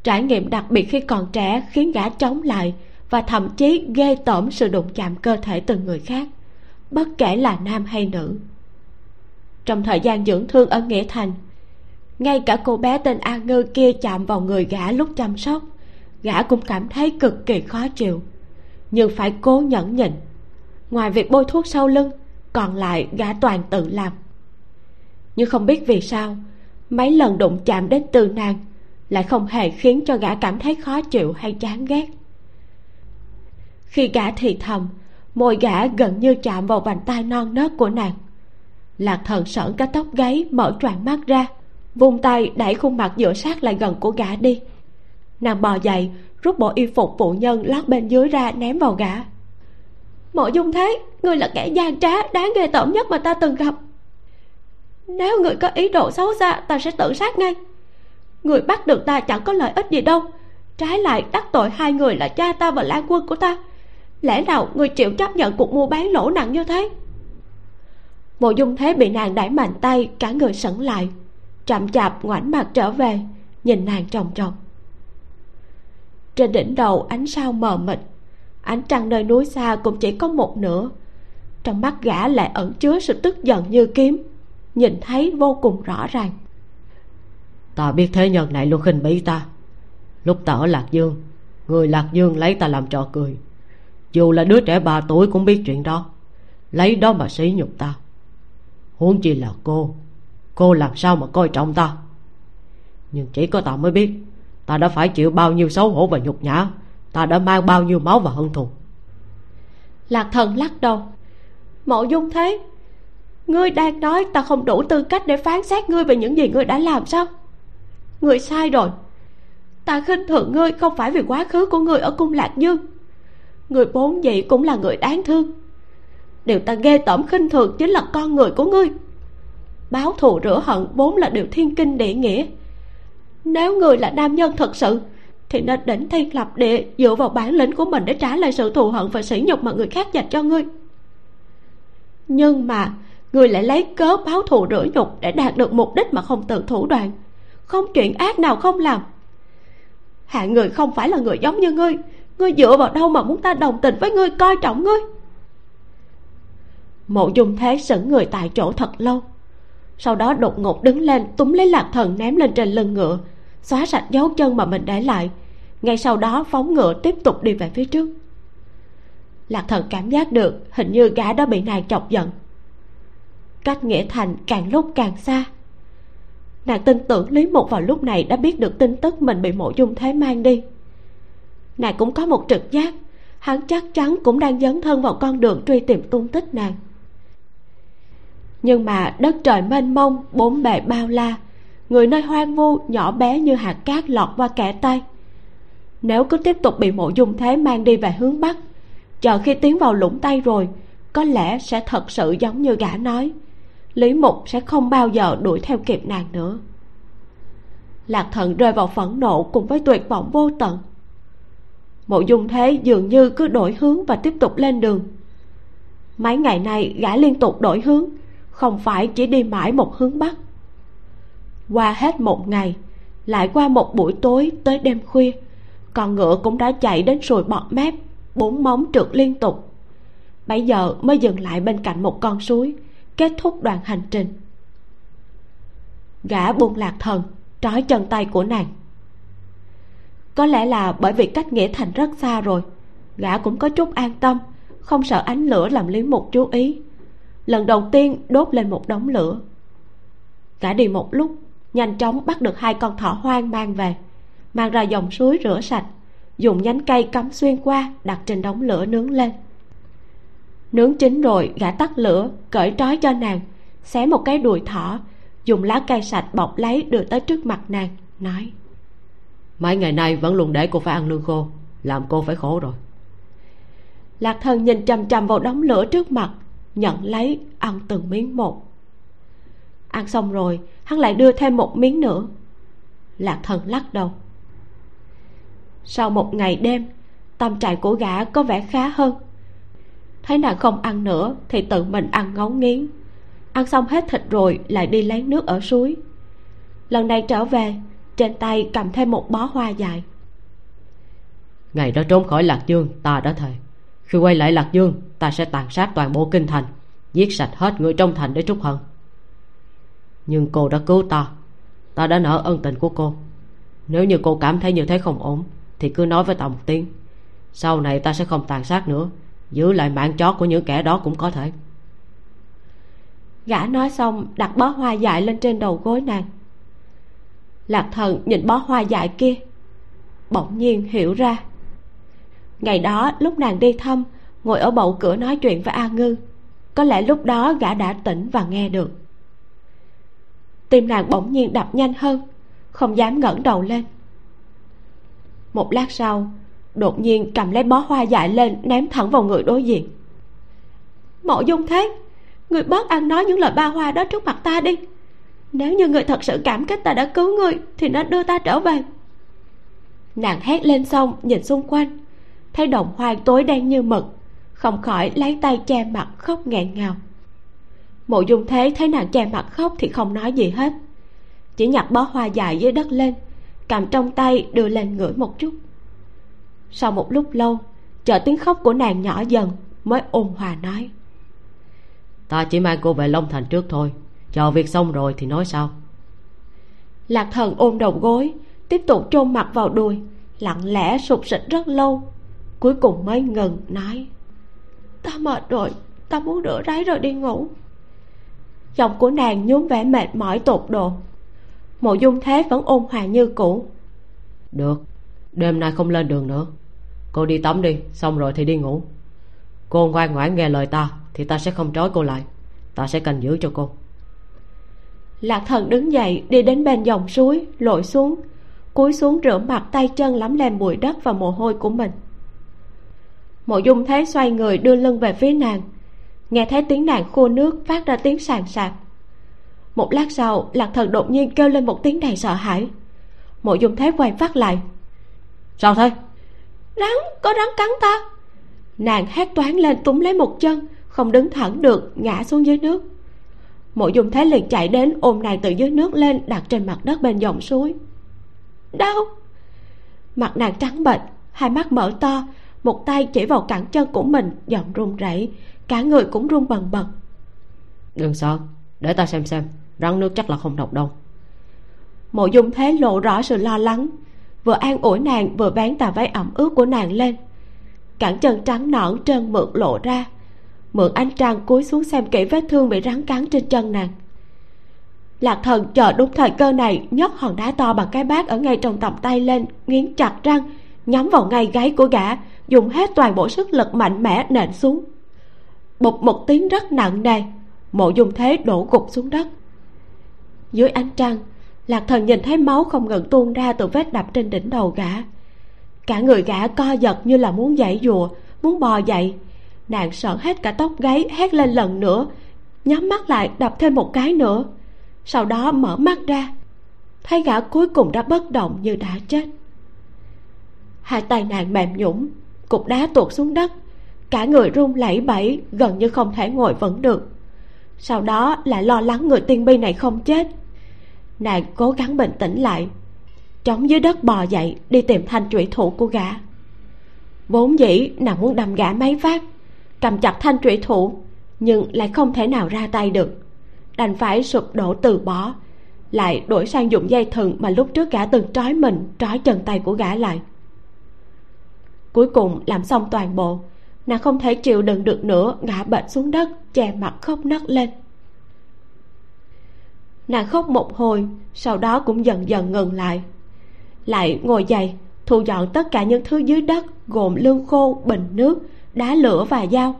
Trải nghiệm đặc biệt khi còn trẻ khiến gã chống lại và thậm chí ghê tởm sự đụng chạm cơ thể từng người khác bất kể là nam hay nữ. Trong thời gian dưỡng thương ở nghĩa thành, ngay cả cô bé tên a ngư kia chạm vào người gã lúc chăm sóc, gã cũng cảm thấy cực kỳ khó chịu. Nhưng phải cố nhẫn nhịn. Ngoài việc bôi thuốc sau lưng, còn lại gã toàn tự làm. Nhưng không biết vì sao, mấy lần đụng chạm đến từ nàng lại không hề khiến cho gã cảm thấy khó chịu hay chán ghét. Khi gã thì thầm môi gã gần như chạm vào bàn tay non nớt của nàng. Lạc thần sởn cái tóc gáy mở choàng mắt ra, vung tay đẩy khuôn mặt dựa sát lại gần của gã đi. Nàng bò dậy, rút bộ y phục phụ nhân lót bên dưới ra ném vào gã. Mộ dung thế người là kẻ gian trá, đáng ghê tởm nhất mà ta từng gặp. Nếu người có ý đồ xấu xa, ta sẽ tự sát ngay. Người bắt được ta chẳng có lợi ích gì đâu. Trái lại, đắc tội hai người là cha ta và lan quân của ta lẽ nào người chịu chấp nhận cuộc mua bán lỗ nặng như thế? Mộ dung thế bị nàng đẩy mạnh tay, cả người sững lại. Chậm chạp ngoảnh mặt trở về, nhìn nàng trồng trồng trên đỉnh đầu ánh sao mờ mịt, ánh trăng nơi núi xa cũng chỉ có một nửa. Trong mắt gã lại ẩn chứa sự tức giận như kiếm, nhìn thấy vô cùng rõ ràng. Ta biết thế nhân này luôn khinh bỉ ta. Lúc ta ở lạc dương, người lạc dương lấy ta làm trò cười dù là đứa trẻ ba tuổi cũng biết chuyện đó. Lấy đó mà sỉ nhục ta. Huống chi là cô. Cô làm sao mà coi trọng ta? Nhưng chỉ có ta mới biết, ta đã phải chịu bao nhiêu xấu hổ và nhục nhã. Ta đã mang bao nhiêu máu và hận thù. Lạc thần lắc đầu. Mộ dung thế, ngươi đang nói ta không đủ tư cách để phán xét ngươi về những gì ngươi đã làm sao? Người sai rồi. Ta khinh thường ngươi không phải vì quá khứ của ngươi ở cung lạc dương người bốn dĩ cũng là người đáng thương. Điều ta ghê tởm khinh thường chính là con người của ngươi. Báo thù rửa hận vốn là điều thiên kinh địa nghĩa. Nếu người là nam nhân thật sự, thì nên đỉnh thiên lập địa dựa vào bản lĩnh của mình để trả lại sự thù hận và sỉ nhục mà người khác dành cho ngươi. Nhưng mà, người lại lấy cớ báo thù rửa nhục để đạt được mục đích mà không tự thủ đoạn. Không chuyện ác nào không làm. Hạng người không phải là người giống như ngươi ngươi dựa vào đâu mà muốn ta đồng tình với ngươi, coi trọng ngươi? Mộ dung thế sững người tại chỗ thật lâu. Sau đó đột ngột đứng lên, túm lấy lạc thần ném lên trên lưng ngựa, xóa sạch dấu chân mà mình để lại. Ngay sau đó phóng ngựa tiếp tục đi về phía trước. Lạc thần cảm giác được hình như gã đó bị nàng chọc giận. Cách nghĩa thành càng lúc càng xa. Nàng tin tưởng lý mục vào lúc này đã biết được tin tức mình bị mộ dung thế mang đi nàng cũng có một trực giác. Hắn chắc chắn cũng đang dấn thân vào con đường truy tìm tung tích nàng nhưng mà đất trời mênh mông, bốn bề bao la. Người nơi hoang vu, nhỏ bé như hạt cát lọt qua kẻ tay. Nếu cứ tiếp tục bị mộ dung thế mang đi về hướng bắc, chờ khi tiến vào lũng tay rồi, có lẽ sẽ thật sự giống như gã nói. Lý mục sẽ không bao giờ đuổi theo kịp nàng nữa. Lạc thần rơi vào phẫn nộ cùng với tuyệt vọng vô tận mộ dung thế dường như cứ đổi hướng và tiếp tục lên đường. Mấy ngày nay, gã liên tục đổi hướng, không phải chỉ đi mãi một hướng bắc. Qua hết một ngày, lại qua một buổi tối tới đêm khuya, con ngựa cũng đã chạy đến sùi bọt mép, bốn móng trượt liên tục. Bây giờ mới dừng lại bên cạnh một con suối, kết thúc đoạn hành trình. Gã buông lạc thần, trói chân tay của nàng có lẽ là bởi vì cách nghĩa thành rất xa rồi. Gã cũng có chút an tâm, không sợ ánh lửa làm lý mục chú ý. Lần đầu tiên đốt lên một đống lửa. Gã đi một lúc, nhanh chóng bắt được hai con thỏ hoang mang về. Mang ra dòng suối rửa sạch, dùng nhánh cây cắm xuyên qua, đặt trên đống lửa nướng lên. Nướng chín rồi, gã tắt lửa, cởi trói cho nàng, xé một cái đùi thỏ, dùng lá cây sạch bọc lấy đưa tới trước mặt nàng, nói mấy ngày nay vẫn luôn để cô phải ăn lương khô, làm cô phải khổ rồi. Lạc thần nhìn chằm chằm vào đống lửa trước mặt, nhận lấy, ăn từng miếng một. Ăn xong rồi, hắn lại đưa thêm một miếng nữa. Lạc thần lắc đầu. Sau một ngày đêm, tâm trạng của gã có vẻ khá hơn. Thấy nàng không ăn nữa, thì tự mình ăn ngấu nghiến. Ăn xong hết thịt rồi, lại đi lấy nước ở suối. Lần này trở về trên tay cầm thêm một bó hoa dài. Ngày đó trốn khỏi lạc dương ta đã thề. Khi quay lại lạc dương ta sẽ tàn sát toàn bộ kinh thành giết sạch hết người trong thành để trút hận. Nhưng cô đã cứu ta. Ta đã nợ ân tình của cô. Nếu như cô cảm thấy như thế không ổn thì cứ nói với ta một tiếng. Sau này ta sẽ không tàn sát nữa giữ lại mạng chó của những kẻ đó cũng có thể. Gã nói xong đặt bó hoa dại lên trên đầu gối nàng lạc thần nhìn bó hoa dại kia. Bỗng nhiên hiểu ra. Ngày đó, lúc nàng đi thăm, ngồi ở bậu cửa nói chuyện với a ngư. Có lẽ lúc đó gã đã tỉnh và nghe được. Tim nàng bỗng nhiên đập nhanh hơn, không dám ngẩng đầu lên. Một lát sau, đột nhiên cầm lấy bó hoa dại lên ném thẳng vào người đối diện. Mộ dung thế, người bớt ăn nói những lời ba hoa đó trước mặt ta đi nếu như người thật sự cảm kích ta đã cứu người, thì nên đưa ta trở về. Nàng hét lên xong, nhìn xung quanh. Thấy đồng hoang tối đen như mực, không khỏi lấy tay che mặt khóc nghẹn ngào. Mộ dung thế thấy nàng che mặt khóc thì không nói gì hết. Chỉ nhặt bó hoa dài dưới đất lên, cầm trong tay đưa lên ngửi một chút. Sau một lúc lâu, chờ tiếng khóc của nàng nhỏ dần mới ôn hòa nói. Ta chỉ mang cô về long thành trước thôi chờ việc xong rồi thì nói sao? Lạc thần ôm đầu gối tiếp tục chôn mặt vào đùi lặng lẽ sụp sịch rất lâu. Cuối cùng mới ngừng nói ta mệt rồi ta muốn rửa ráy rồi đi ngủ. Giọng của nàng nhún vẻ mệt mỏi tột độ. Mộ dung thế vẫn ôn hòa như cũ. Được đêm nay không lên đường nữa. Cô đi tắm đi xong rồi thì đi ngủ. Cô ngoan ngoãn nghe lời ta thì ta sẽ không trói cô lại. Ta sẽ canh giữ cho cô lạc thần đứng dậy đi đến bên dòng suối lội xuống cúi xuống rửa mặt tay chân lắm lem bụi đất và mồ hôi của mình. Mộ dung thế xoay người đưa lưng về phía nàng. Nghe thấy tiếng nàng khô nước phát ra tiếng sàn sạc. Một lát sau lạc thần đột nhiên kêu lên một tiếng đầy sợ hãi. Mộ dung thế quay phát lại. Sao thế? Rắn có rắn cắn ta. Nàng hét toáng lên túm lấy một chân không đứng thẳng được ngã xuống dưới nước mộ dung thế liền chạy đến ôm nàng từ dưới nước lên đặt trên mặt đất bên dòng suối. Đau! Mặt nàng trắng bệch hai mắt mở to một tay chỉ vào cẳng chân của mình giọng run rẩy cả người cũng run bần bật. Đừng sợ để ta xem xem rắn nước chắc là không độc đâu. Mộ dung thế lộ rõ sự lo lắng vừa an ủi nàng vừa vén tà váy ẩm ướt của nàng lên. Cẳng chân trắng nõn trơn mượt lộ ra mượn ánh trăng cúi xuống xem kỹ vết thương bị rắn cắn trên chân nàng. Lạc thần chờ đúng thời cơ này, nhấc hòn đá to bằng cái bát ở ngay trong tầm tay lên, nghiến chặt răng, nhắm vào ngay gáy của gã, dùng hết toàn bộ sức lực mạnh mẽ nện xuống. Bụp một tiếng rất nặng nề, mộ dung thế đổ gục xuống đất. Dưới ánh trăng, lạc thần nhìn thấy máu không ngừng tuôn ra từ vết đập trên đỉnh đầu gã. Cả người gã co giật như là muốn dãy dùa muốn bò dậy nàng sợ hết cả tóc gáy, hét lên lần nữa. Nhắm mắt lại, đập thêm một cái nữa. Sau đó mở mắt ra. Thấy gã cuối cùng đã bất động như đã chết. Hai tay nàng mềm nhũng cục đá tuột xuống đất. Cả người run lẩy bẩy, gần như không thể ngồi vững được. Sau đó lại lo lắng người tiên bi này không chết. Nàng cố gắng bình tĩnh lại, chống dưới đất bò dậy đi tìm thanh trụy thủ của gã. Vốn dĩ nàng muốn đâm gã mấy phát cầm chặt thanh trụy thủ, nhưng lại không thể nào ra tay được. Đành phải sụp đổ từ bỏ, lại đổi sang dùng dây thừng mà lúc trước gã từng trói mình, trói chân tay của gã lại. Cuối cùng làm xong toàn bộ, nàng không thể chịu đựng được nữa, ngã bệnh xuống đất, che mặt khóc nấc lên. Nàng khóc một hồi, sau đó cũng dần dần ngừng lại. Lại ngồi dậy, thu dọn tất cả những thứ dưới đất, gồm lương khô, bình nước đá lửa và dao.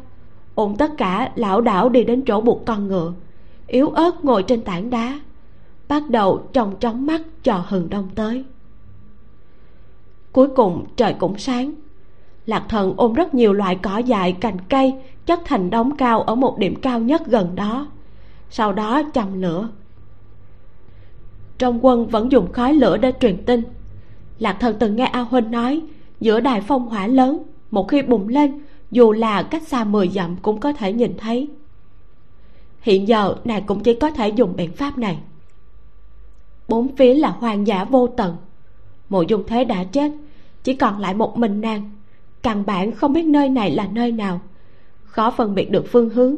Ôm tất cả lão đảo đi đến chỗ buộc con ngựa, yếu ớt ngồi trên tảng đá, bắt đầu tròng trống mắt chờ hừng đông tới. Cuối cùng trời cũng sáng, lạc thần ôm rất nhiều loại cỏ dại, cành cây chất thành đống cao ở một điểm cao nhất gần đó, sau đó châm lửa. Trong quân vẫn dùng khói lửa để truyền tin. Lạc thần từng nghe a huynh nói, giữa đài phong hỏa lớn, một khi bùng lên dù là cách xa mười dặm cũng có thể nhìn thấy. Hiện giờ, nàng cũng chỉ có thể dùng biện pháp này. Bốn phía là hoang dã vô tận. Mộ dung thế đã chết, chỉ còn lại một mình nàng. Căn bản không biết nơi này là nơi nào. Khó phân biệt được phương hướng.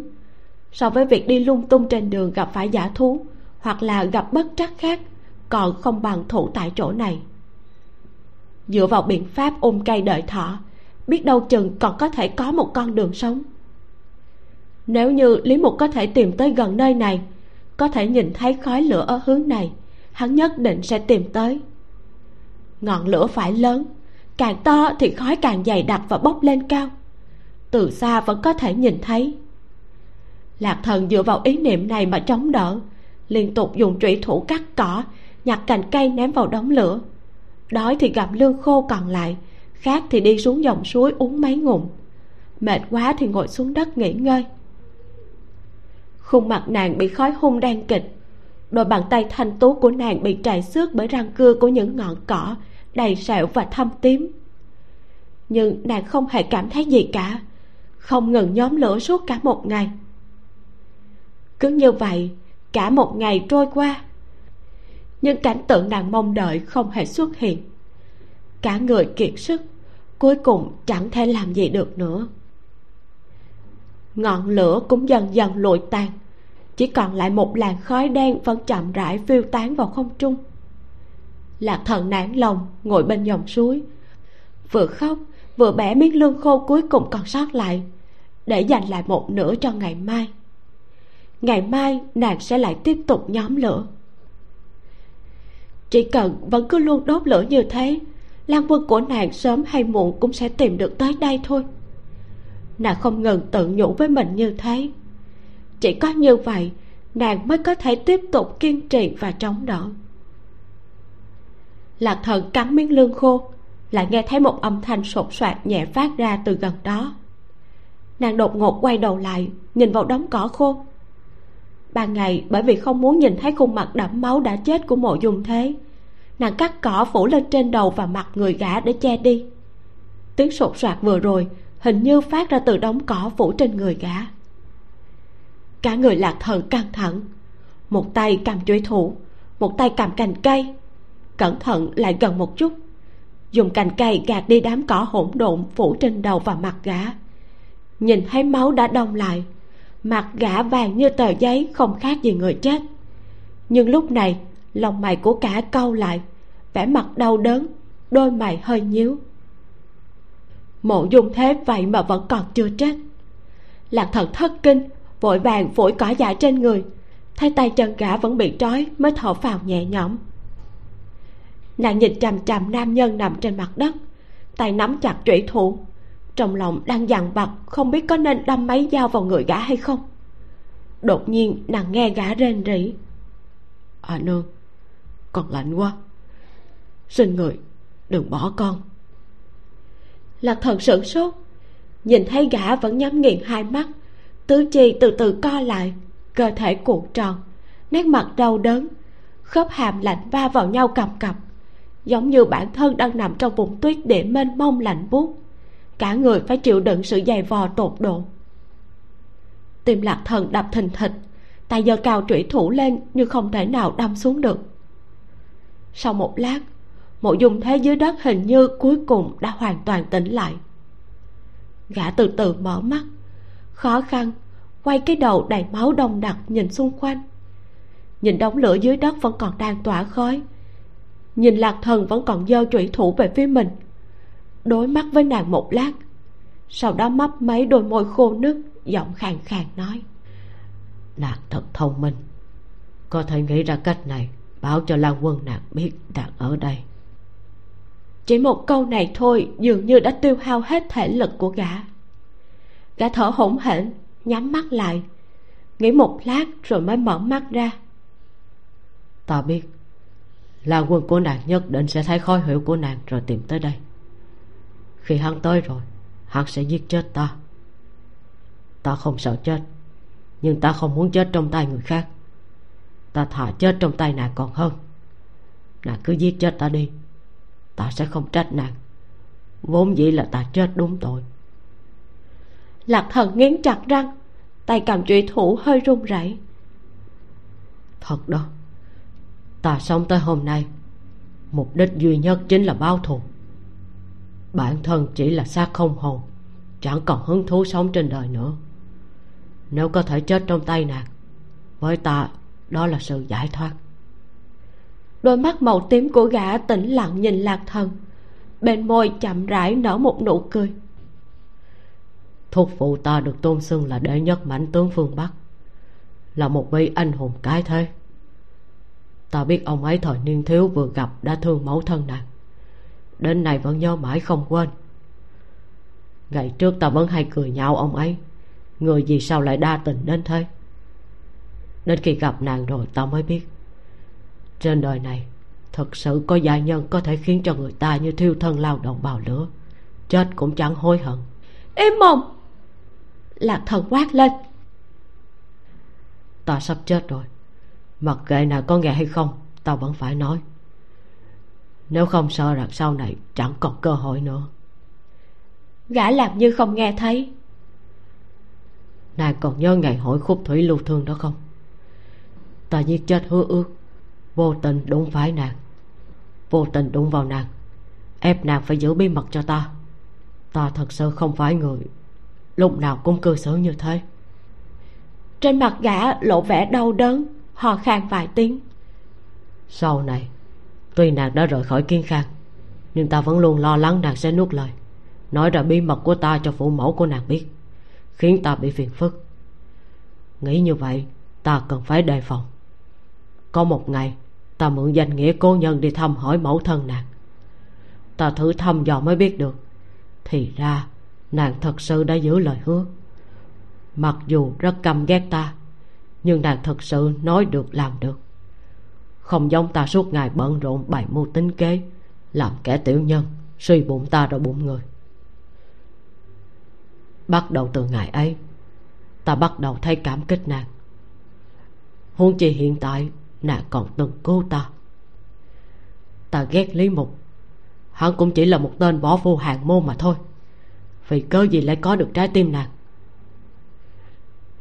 So với việc đi lung tung trên đường gặp phải giả thú, hoặc là gặp bất trắc khác, còn không bằng thủ tại chỗ này. Dựa vào biện pháp ôm cây đợi thỏ biết đâu chừng còn có thể có một con đường sống. Nếu như lý mục có thể tìm tới gần nơi này, có thể nhìn thấy khói lửa ở hướng này, hắn nhất định sẽ tìm tới. Ngọn lửa phải lớn, càng to thì khói càng dày đặc và bốc lên cao. Từ xa vẫn có thể nhìn thấy. Lạc thần dựa vào ý niệm này mà chống đỡ, liên tục dùng trụy thủ cắt cỏ, nhặt cành cây ném vào đống lửa. Đói thì gặm lương khô còn lại khát thì đi xuống dòng suối uống mấy ngụm. Mệt quá thì ngồi xuống đất nghỉ ngơi. Khuôn mặt nàng bị khói hung đen kịch. Đôi bàn tay thanh tú của nàng bị trầy xước bởi răng cưa của những ngọn cỏ đầy sẹo và thâm tím. Nhưng nàng không hề cảm thấy gì cả, không ngừng nhóm lửa suốt cả một ngày. Cứ như vậy, cả một ngày trôi qua, nhưng cảnh tượng nàng mong đợi không hề xuất hiện cả người kiệt sức, cuối cùng chẳng thể làm gì được nữa. Ngọn lửa cũng dần dần lụi tàn, chỉ còn lại một làn khói đen vẫn chậm rãi phiêu tán vào không trung. Lạc thần nản lòng, ngồi bên dòng suối, vừa khóc, vừa bẻ miếng lương khô cuối cùng còn sót lại, để dành lại một nửa cho ngày mai. Ngày mai, nàng sẽ lại tiếp tục nhóm lửa. Chỉ cần vẫn cứ luôn đốt lửa như thế lan quân của nàng sớm hay muộn cũng sẽ tìm được tới đây thôi. Nàng không ngừng tự nhủ với mình như thế. Chỉ có như vậy, nàng mới có thể tiếp tục kiên trì và chống đỡ. Lạc thần cắn miếng lương khô, lại nghe thấy một âm thanh sột soạt nhẹ phát ra từ gần đó. Nàng đột ngột quay đầu lại, nhìn vào đống cỏ khô. Ban ngày, bởi vì không muốn nhìn thấy khuôn mặt đẫm máu đã chết của mộ dung thế nàng cắt cỏ phủ lên trên đầu và mặt người gã để che đi. Tiếng sột soạt vừa rồi hình như phát ra từ đống cỏ phủ trên người gã. Cả người lạc thần căng thẳng. Một tay cầm chuỗi thủ, một tay cầm cành cây. Cẩn thận lại gần một chút. Dùng cành cây gạt đi đám cỏ hỗn độn phủ trên đầu và mặt gã. Nhìn thấy máu đã đông lại, mặt gã vàng như tờ giấy không khác gì người chết. Nhưng lúc này lòng mày của cả cau lại, vẻ mặt đau đớn, đôi mày hơi nhíu. Mộ dung thế vậy mà vẫn còn chưa chết. Lạc thần thất kinh, vội vàng phổi cỏ dại trên người, thấy tay chân gã vẫn bị trói, mới thở phào nhẹ nhõm. Nàng nhìn chằm chằm nam nhân nằm trên mặt đất, tay nắm chặt trụy thủ, trong lòng đang dằn vặt không biết có nên đâm mấy dao vào người gã hay không. Đột nhiên nàng nghe gã rên rỉ. À nương còn lạnh quá. Xin người, đừng bỏ con. Lạc thần sửng sốt, nhìn thấy gã vẫn nhắm nghiền hai mắt, tứ chi từ từ co lại, cơ thể cuộn tròn, nét mặt đau đớn, khớp hàm lạnh va vào nhau cầm cập giống như bản thân đang nằm trong vùng tuyết địa mênh mông lạnh buốt. Cả người phải chịu đựng sự dày vò tột độ. Tim lạc thần đập thình thịch, tay giơ cao trụy thủ lên nhưng không thể nào đâm xuống được sau một lát, mộ dung thế dưới đất hình như cuối cùng đã hoàn toàn tỉnh lại. Gã từ từ mở mắt, khó khăn, quay cái đầu đầy máu đông đặc nhìn xung quanh. Nhìn đống lửa dưới đất vẫn còn đang tỏa khói. Nhìn lạc thần vẫn còn giơ chủy thủ về phía mình. Đối mắt với nàng một lát, sau đó mấp mấy đôi môi khô nứt, giọng khàn khàn nói. Nàng thật thông minh. Có thể nghĩ ra cách này báo cho lan quân nàng biết nàng ở đây. Chỉ một câu này thôi, dường như đã tiêu hao hết thể lực của gã. Gã thở hổn hển, nhắm mắt lại, nghĩ một lát rồi mới mở mắt ra. Ta biết là quân của nàng nhất định sẽ thấy khói hiểu của nàng rồi tìm tới đây. Khi hắn tới rồi, hắn sẽ giết chết ta. Ta không sợ chết, nhưng ta không muốn chết trong tay người khác ta thà chết trong tay nàng còn hơn. Nàng cứ giết chết ta đi. Ta sẽ không trách nàng. Vốn dĩ là ta chết đúng tội. Lạc thần nghiến chặt răng, tay cầm trụy thủ hơi run rẩy. Thật đó, ta sống tới hôm nay, mục đích duy nhất chính là báo thù. Bản thân chỉ là xác không hồn, chẳng còn hứng thú sống trên đời nữa. Nếu có thể chết trong tay nàng, với ta đó là sự giải thoát. Đôi mắt màu tím của gã tĩnh lặng nhìn lạc thần. Bên môi chậm rãi nở một nụ cười. Thúc phụ ta được tôn xưng là đệ nhất mãnh tướng phương bắc. Là một vị anh hùng cái thế. Ta biết ông ấy thời niên thiếu vừa gặp đã thương mẫu thân nàng. Đến nay vẫn nhớ mãi không quên. Ngày trước ta vẫn hay cười nhạo ông ấy. Người gì sao lại đa tình đến thế? Đến khi gặp nàng rồi ta mới biết. Trên đời này thật sự có gia nhân có thể khiến cho người ta như thiêu thân lao động vào lửa. Chết cũng chẳng hối hận. Im mồm lạc thần quát lên. Ta sắp chết rồi. Mặc kệ nàng có nghe hay không ta vẫn phải nói. Nếu không sợ rằng sau này chẳng còn cơ hội nữa. Gã làm như không nghe thấy. Nàng còn nhớ ngày hội khúc thủy lưu thương đó không ta giết chết hứa ước. Vô tình đụng phải nàng. Vô tình đụng vào nàng. Ép nàng phải giữ bí mật cho ta. Ta thật sự không phải người. Lúc nào cũng cư xử như thế. Trên mặt gã lộ vẻ đau đớn hò khan vài tiếng. Sau này tuy nàng đã rời khỏi kiên khang nhưng ta vẫn luôn lo lắng nàng sẽ nuốt lời nói ra bí mật của ta cho phụ mẫu của nàng biết khiến ta bị phiền phức. Nghĩ như vậy ta cần phải đề phòng có một ngày, ta mượn danh nghĩa cố nhân đi thăm hỏi mẫu thân nàng. Ta thử thăm dò mới biết được, thì ra nàng thật sự đã giữ lời hứa. Mặc dù rất căm ghét ta, nhưng nàng thật sự nói được làm được. Không giống ta suốt ngày bận rộn bày mưu tính kế, làm kẻ tiểu nhân, suy bụng ta rồi bụng người. Bắt đầu từ ngày ấy, ta bắt đầu thấy cảm kích nàng. Huống chi hiện tại nàng còn từng cứu ta. Ta ghét lý mục. Hắn cũng chỉ là một tên võ phu hạng môn mà thôi. Vì cớ gì lại có được trái tim nàng?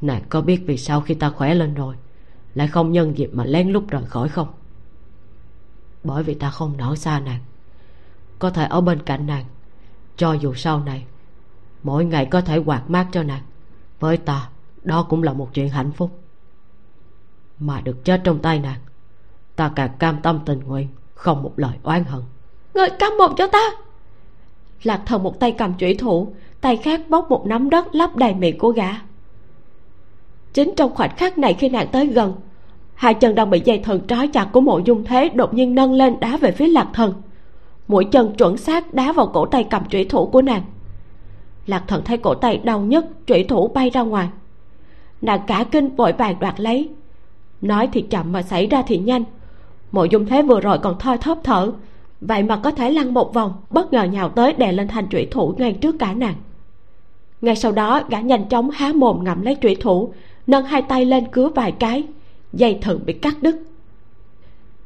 Nàng có biết vì sao khi ta khỏe lên rồi, lại không nhân dịp mà lén lút rời khỏi không? Bởi vì ta không nỡ xa nàng. Có thể ở bên cạnh nàng, cho dù sau này, mỗi ngày có thể quạt mát cho nàng. Với ta, đó cũng là một chuyện hạnh phúc mà được chết trong tay nàng. Ta càng cam tâm tình nguyện không một lời oán hận. Người câm mồm cho ta! Lạc thần một tay cầm chủy thủ tay khác bóc một nắm đất lấp đầy miệng của gã. Chính trong khoảnh khắc này khi nàng tới gần hai chân đang bị dây thần trói chặt của mộ dung thế đột nhiên nâng lên đá về phía lạc thần. Mũi chân chuẩn xác đá vào cổ tay cầm chủy thủ của nàng. Lạc thần thấy cổ tay đau nhất chủy thủ bay ra ngoài. Nàng cả kinh vội vàng đoạt lấy nói thì chậm mà xảy ra thì nhanh. Mộ dung thế vừa rồi còn thoi thóp thở. Vậy mà có thể lăn một vòng, bất ngờ nhào tới đè lên thanh trụy thủ ngay trước cả nàng. Ngay sau đó, gã nhanh chóng há mồm ngậm lấy trụy thủ, nâng hai tay lên cứa vài cái. Dây thừng bị cắt đứt.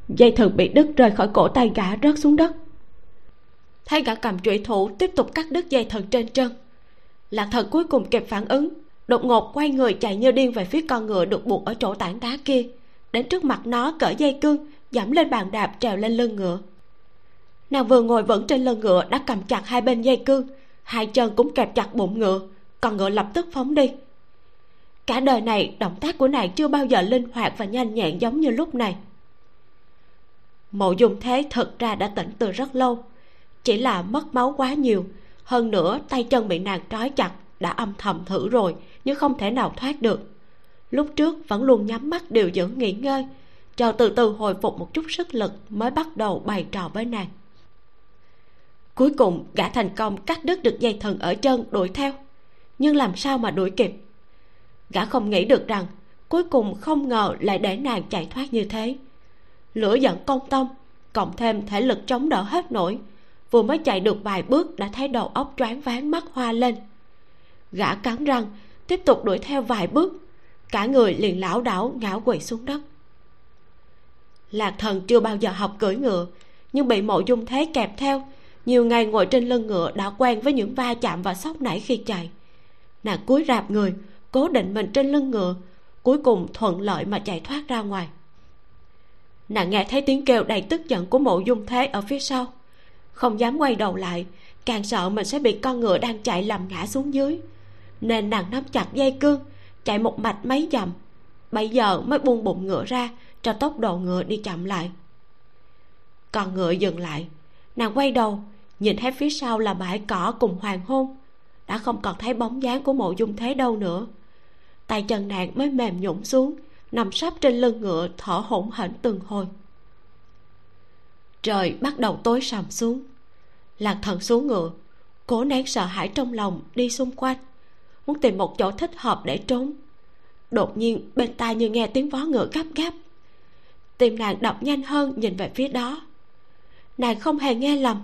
Dây thừng bị đứt rơi khỏi cổ tay gã rớt xuống đất. Thấy gã cầm trụy thủ tiếp tục cắt đứt dây thừng trên chân lạc thần cuối cùng kịp phản ứng đột ngột quay người chạy như điên về phía con ngựa được buộc ở chỗ tảng đá kia. Đến trước mặt nó cởi dây cương, dẫm lên bàn đạp trèo lên lưng ngựa. Nàng vừa ngồi vững trên lưng ngựa đã cầm chặt hai bên dây cương, hai chân cũng kẹp chặt bụng ngựa, con ngựa lập tức phóng đi. Cả đời này, động tác của nàng chưa bao giờ linh hoạt và nhanh nhẹn giống như lúc này. Mộ dung thế thật ra đã tỉnh từ rất lâu. Chỉ là mất máu quá nhiều, hơn nữa tay chân bị nàng trói chặt đã âm thầm thử rồi nhưng không thể nào thoát được. Lúc trước vẫn luôn nhắm mắt điều dưỡng nghỉ ngơi chờ từ từ hồi phục một chút sức lực mới bắt đầu bày trò với nàng. Cuối cùng, gã thành công cắt đứt được dây thần ở chân đuổi theo. Nhưng làm sao mà đuổi kịp? Gã không nghĩ được rằng cuối cùng không ngờ lại để nàng chạy thoát như thế. Lửa giận công tông, cộng thêm thể lực chống đỡ hết nổi, vừa mới chạy được vài bước đã thấy đầu óc choáng váng mắt hoa lên. Gã cắn răng tiếp tục đuổi theo vài bước. Cả người liền lảo đảo ngã quỵ xuống đất. Lạc thần chưa bao giờ học cưỡi ngựa, nhưng bị mộ dung thế kẹp theo, nhiều ngày ngồi trên lưng ngựa đã quen với những va chạm và sốc nảy khi chạy. Nàng cúi rạp người, cố định mình trên lưng ngựa, cuối cùng thuận lợi mà chạy thoát ra ngoài. Nàng nghe thấy tiếng kêu đầy tức giận của mộ dung thế ở phía sau. Không dám quay đầu lại, càng sợ mình sẽ bị con ngựa đang chạy làm ngã xuống dưới nên nàng nắm chặt dây cương, chạy một mạch mấy dặm. Bây giờ mới buông bụng ngựa ra, cho tốc độ ngựa đi chậm lại. Con ngựa dừng lại. Nàng quay đầu, nhìn thấy phía sau là bãi cỏ cùng hoàng hôn. Đã không còn thấy bóng dáng của mộ dung thế đâu nữa. Tay chân nàng mới mềm nhũng xuống, nằm sấp trên lưng ngựa thở hổn hển từng hồi. Trời bắt đầu tối sầm xuống. Lạc thần xuống ngựa, cố nén sợ hãi trong lòng đi xung quanh muốn tìm một chỗ thích hợp để trốn. Đột nhiên, bên tai như nghe tiếng vó ngựa gấp gáp. Tim nàng đập nhanh hơn nhìn về phía đó. Nàng không hề nghe lầm.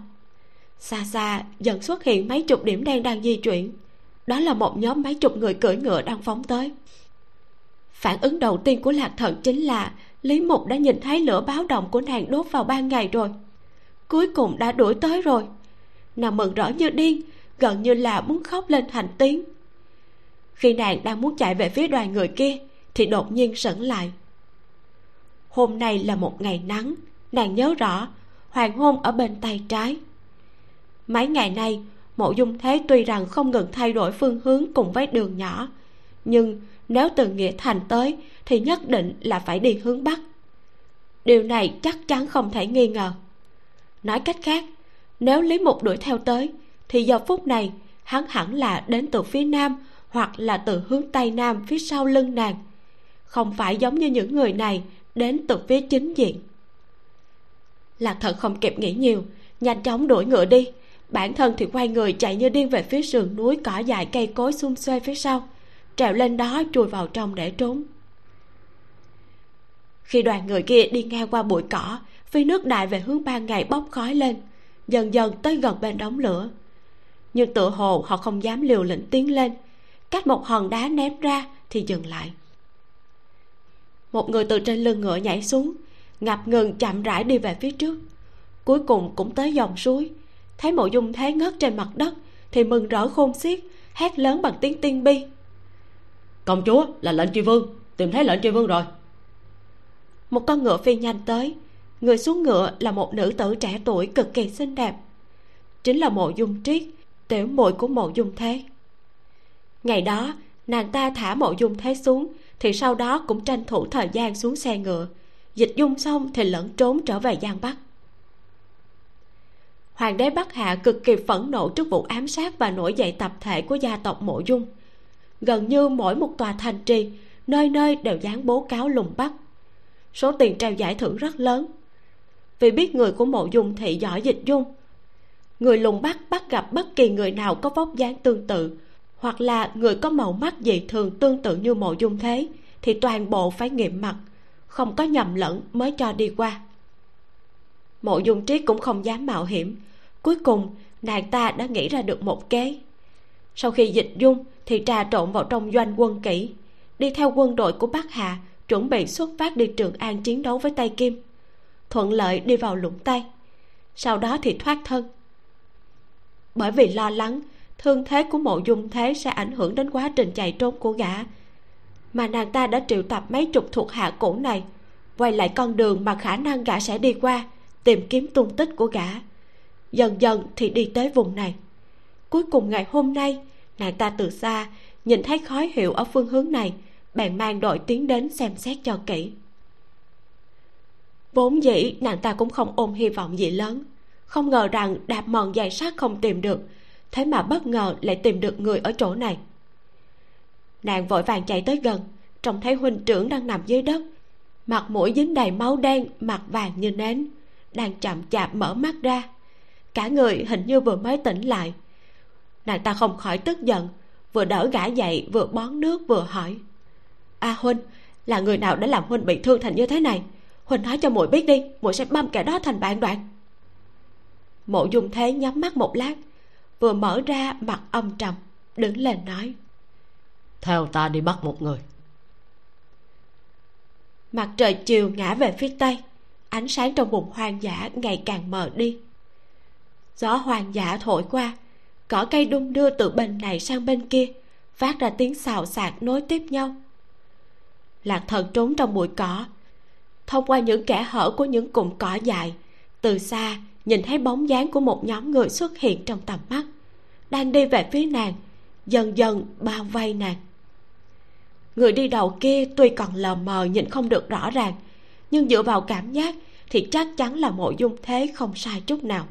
Xa xa, dần xuất hiện mấy chục điểm đen đang di chuyển. Đó là một nhóm mấy chục người cưỡi ngựa đang phóng tới. Phản ứng đầu tiên của lạc thần chính là lý mục đã nhìn thấy lửa báo động của nàng đốt vào ban ngày rồi. Cuối cùng đã đuổi tới rồi. Nàng mừng rỡ như điên, gần như là muốn khóc lên thành tiếng khi nàng đang muốn chạy về phía đoàn người kia, thì đột nhiên sững lại. Hôm nay là một ngày nắng, nàng nhớ rõ, hoàng hôn ở bên tay trái. Mấy ngày nay, mộ dung thế tuy rằng không ngừng thay đổi phương hướng cùng với đường nhỏ, nhưng nếu từ nghĩa thành tới thì nhất định là phải đi hướng bắc. Điều này chắc chắn không thể nghi ngờ. Nói cách khác, nếu lý mục đuổi theo tới, thì giờ phút này, hắn hẳn là đến từ phía nam hoặc là từ hướng tây nam phía sau lưng nàng. Không phải giống như những người này đến từ phía chính diện. Lạc thật không kịp nghĩ nhiều, nhanh chóng đuổi ngựa đi. Bản thân thì quay người chạy như điên về phía sườn núi cỏ dài cây cối xung xuê phía sau, trèo lên đó chui vào trong để trốn. Khi đoàn người kia đi ngang qua bụi cỏ, phi nước đại về hướng ban ngày bốc khói lên, dần dần tới gần bên đống lửa. Nhưng tựa hồ họ không dám liều lĩnh tiến lên cách một hòn đá ném ra thì dừng lại. Một người từ trên lưng ngựa nhảy xuống ngập ngừng chậm rãi đi về phía trước. Cuối cùng cũng tới dòng suối thấy mộ dung thế ngất trên mặt đất thì mừng rỡ khôn xiết hét lớn bằng tiếng tiên bi. Công chúa là lệnh tri vương tìm thấy lệnh tri vương rồi. Một con ngựa phi nhanh tới người xuống ngựa là một nữ tử trẻ tuổi cực kỳ xinh đẹp. Chính là mộ dung triết tiểu muội của mộ dung thế ngày đó, nàng ta thả mộ dung thế xuống, thì sau đó cũng tranh thủ thời gian xuống xe ngựa. Dịch dung xong thì lẫn trốn trở về giang bắc. Hoàng đế bắc hạ cực kỳ phẫn nộ trước vụ ám sát và nổi dậy tập thể của gia tộc mộ dung. Gần như mỗi một tòa thành trì, nơi nơi đều dán bố cáo lùng bắt. Số tiền trao giải thưởng rất lớn. Vì biết người của mộ dung thị giỏi dịch dung, người lùng bắt bắt gặp bất kỳ người nào có vóc dáng tương tự hoặc là người có màu mắt dị thường tương tự như mộ dung thế, thì toàn bộ phải nghiệm mặt, không có nhầm lẫn mới cho đi qua. Mộ dung triết cũng không dám mạo hiểm. Cuối cùng, nàng ta đã nghĩ ra được một kế. Sau khi dịch dung, thì trà trộn vào trong doanh quân kỹ đi theo quân đội của bắc hà, chuẩn bị xuất phát đi trường an chiến đấu với tây kim. Thuận lợi đi vào lũng tây, sau đó thì thoát thân. Bởi vì lo lắng thương thế của mộ dung thế sẽ ảnh hưởng đến quá trình chạy trốn của gã. Mà nàng ta đã triệu tập mấy chục thuộc hạ cũ này, quay lại con đường mà khả năng gã sẽ đi qua, tìm kiếm tung tích của gã. Dần dần thì đi tới vùng này. Cuối cùng ngày hôm nay, nàng ta từ xa nhìn thấy khói hiệu ở phương hướng này, bèn mang đội tiến đến xem xét cho kỹ. Vốn dĩ nàng ta cũng không ôm hy vọng gì lớn. Không ngờ rằng đạp mòn dài sát không tìm được thế mà bất ngờ lại tìm được người ở chỗ này. Nàng vội vàng chạy tới gần trông thấy huynh trưởng đang nằm dưới đất. Mặt mũi dính đầy máu đen mặt vàng như nến đang chậm chạp mở mắt ra. Cả người hình như vừa mới tỉnh lại. Nàng ta không khỏi tức giận vừa đỡ gã dậy vừa bón nước vừa hỏi. A à, huynh là người nào đã làm huynh bị thương thành như thế này? Huynh nói cho muội biết đi muội sẽ băm kẻ đó thành bạn đoạn. Mộ dung thế nhắm mắt một lát vừa mở ra mặt âm trầm đứng lên nói. Theo ta đi bắt một người. Mặt trời chiều ngã về phía tây ánh sáng trong vùng hoang dã ngày càng mờ đi. Gió hoang dã thổi qua cỏ cây đung đưa từ bên này sang bên kia phát ra tiếng xào xạc nối tiếp nhau. Lạc thần trốn trong bụi cỏ thông qua những kẻ hở của những cụm cỏ dài từ xa nhìn thấy bóng dáng của một nhóm người xuất hiện trong tầm mắt. Đang đi về phía nàng, dần dần bao vây nàng. Người đi đầu kia tuy còn lờ mờ nhìn không được rõ ràng, nhưng dựa vào cảm giác thì chắc chắn là mộ dung thế không sai chút nào.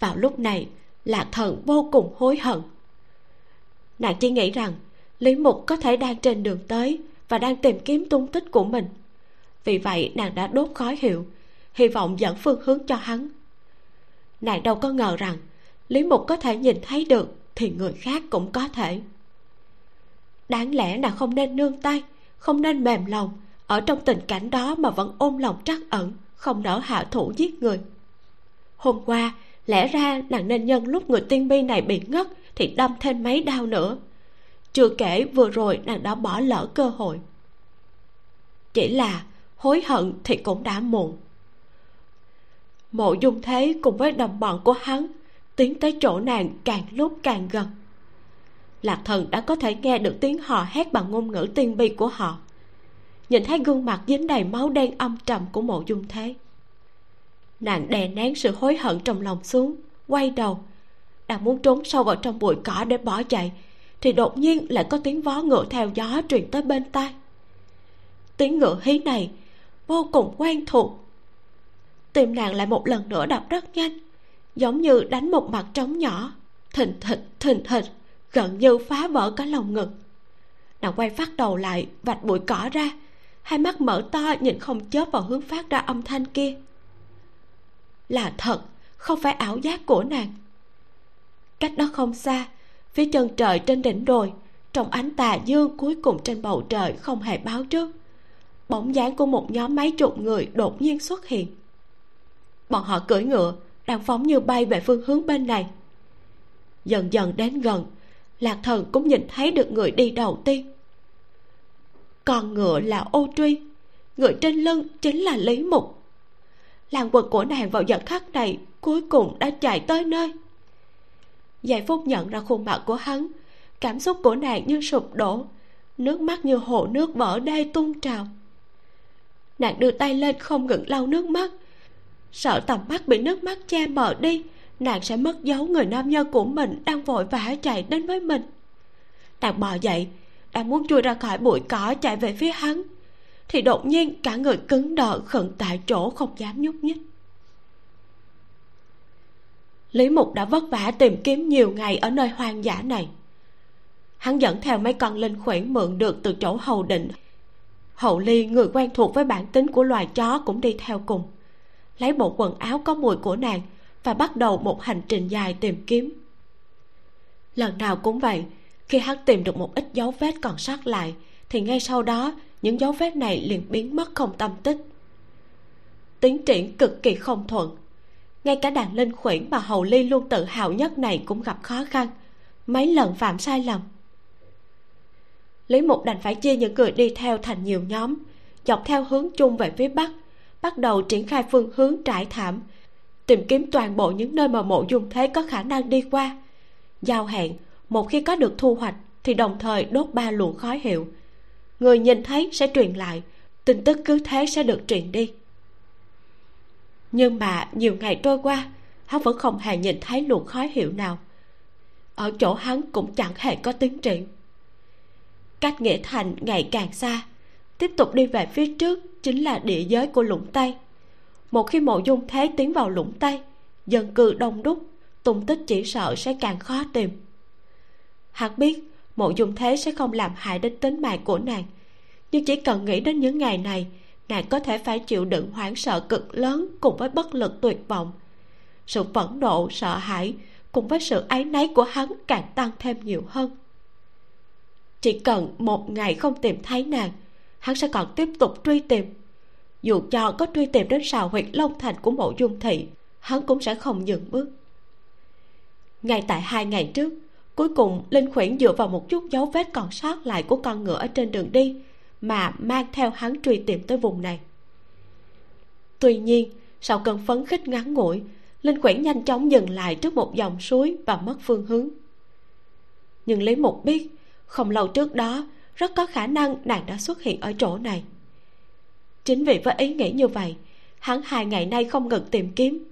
Vào lúc này lạc thần vô cùng hối hận. Nàng chỉ nghĩ rằng lý mục có thể đang trên đường tới và đang tìm kiếm tung tích của mình. Vì vậy nàng đã đốt khói hiệu hy vọng dẫn phương hướng cho hắn. Nàng đâu có ngờ rằng lý mục có thể nhìn thấy được thì người khác cũng có thể. Đáng lẽ nàng không nên nương tay, không nên mềm lòng, ở trong tình cảnh đó mà vẫn ôm lòng trắc ẩn, không nỡ hạ thủ giết người. Hôm qua, lẽ ra nàng nên nhân lúc người tiên bi này bị ngất thì đâm thêm mấy đau nữa. Chưa kể vừa rồi nàng đã bỏ lỡ cơ hội. Chỉ là hối hận thì cũng đã muộn mộ dung thế cùng với đồng bọn của hắn tiến tới chỗ nàng càng lúc càng gần. Lạc thần đã có thể nghe được tiếng họ hét bằng ngôn ngữ tiên bi của họ. Nhìn thấy gương mặt dính đầy máu đen âm trầm của mộ dung thế, nàng đè nén sự hối hận trong lòng xuống, quay đầu. Đang muốn trốn sâu vào trong bụi cỏ để bỏ chạy, thì đột nhiên lại có tiếng vó ngựa theo gió truyền tới bên tai. Tiếng ngựa hí này vô cùng quen thuộc tim nàng lại một lần nữa đập rất nhanh. Giống như đánh một mặt trống nhỏ. Thình thịch thình thịch. Gần như phá vỡ cả lòng ngực. Nàng quay phát đầu lại, vạch bụi cỏ ra. Hai mắt mở to, nhìn không chớp vào hướng phát ra âm thanh kia. Là thật, không phải ảo giác của nàng. Cách đó không xa, phía chân trời trên đỉnh đồi, trong ánh tà dương cuối cùng trên bầu trời không hề báo trước. Bóng dáng của một nhóm mấy chục người đột nhiên xuất hiện bọn họ cưỡi ngựa, đang phóng như bay về phương hướng bên này. Dần dần đến gần, lạc thần cũng nhìn thấy được người đi đầu tiên. Con ngựa là ô truy, người trên lưng chính là lý mục. Làng quần của nàng vào giờ khắc này cuối cùng đã chạy tới nơi. Giây phút nhận ra khuôn mặt của hắn, cảm xúc của nàng như sụp đổ, nước mắt như hồ nước vỡ đê tung trào. Nàng đưa tay lên không ngừng lau nước mắt sợ tầm mắt bị nước mắt che mờ đi, nàng sẽ mất dấu người nam nhân của mình đang vội vã chạy đến với mình. Nàng bò dậy, đang muốn chui ra khỏi bụi cỏ chạy về phía hắn, thì đột nhiên cả người cứng đờ khẩn tại chỗ không dám nhúc nhích. Lý mục đã vất vả tìm kiếm nhiều ngày ở nơi hoang dã này. Hắn dẫn theo mấy con linh khuyển mượn được từ chỗ hầu định. Hậu ly, người quen thuộc với bản tính của loài chó, cũng đi theo cùng lấy bộ quần áo có mùi của nàng và bắt đầu một hành trình dài tìm kiếm. Lần nào cũng vậy, khi hắn tìm được một ít dấu vết còn sót lại, thì ngay sau đó, những dấu vết này liền biến mất không tâm tích. Tiến triển cực kỳ không thuận. Ngay cả đàn linh khuyển mà hầu ly luôn tự hào nhất này cũng gặp khó khăn, mấy lần phạm sai lầm. Lý mục đành phải chia những người đi theo thành nhiều nhóm, dọc theo hướng chung về phía bắc bắt đầu triển khai phương hướng trải thảm, tìm kiếm toàn bộ những nơi mà mộ dung thế có khả năng đi qua. Giao hẹn, một khi có được thu hoạch thì đồng thời đốt ba luồng khói hiệu. Người nhìn thấy sẽ truyền lại, tin tức cứ thế sẽ được truyền đi. Nhưng mà nhiều ngày trôi qua, hắn vẫn không hề nhìn thấy luồng khói hiệu nào. Ở chỗ hắn cũng chẳng hề có tiến triển. Cách nghĩa thành ngày càng xa tiếp tục đi về phía trước chính là địa giới của lũng tây. Một khi mộ dung thế tiến vào lũng tây, dân cư đông đúc, tung tích chỉ sợ sẽ càng khó tìm. Hắn biết mộ dung thế sẽ không làm hại đến tính mạng của nàng, nhưng chỉ cần nghĩ đến những ngày này, nàng có thể phải chịu đựng hoảng sợ cực lớn cùng với bất lực tuyệt vọng. Sự phẫn nộ, sợ hãi cùng với sự áy náy của hắn càng tăng thêm nhiều hơn. Chỉ cần một ngày không tìm thấy nàng hắn sẽ còn tiếp tục truy tìm. Dù cho có truy tìm đến sào huyệt long thành của mộ dung thị, hắn cũng sẽ không dừng bước. Ngay tại hai ngày trước, cuối cùng linh khuyển dựa vào một chút dấu vết còn sót lại của con ngựa ở trên đường đi mà mang theo hắn truy tìm tới vùng này. Tuy nhiên, sau cơn phấn khích ngắn ngủi, linh khuyển nhanh chóng dừng lại trước một dòng suối và mất phương hướng. Nhưng lý mục biết, không lâu trước đó rất có khả năng nàng đã xuất hiện ở chỗ này. Chính vì với ý nghĩ như vậy, hắn hai ngày nay không ngừng tìm kiếm.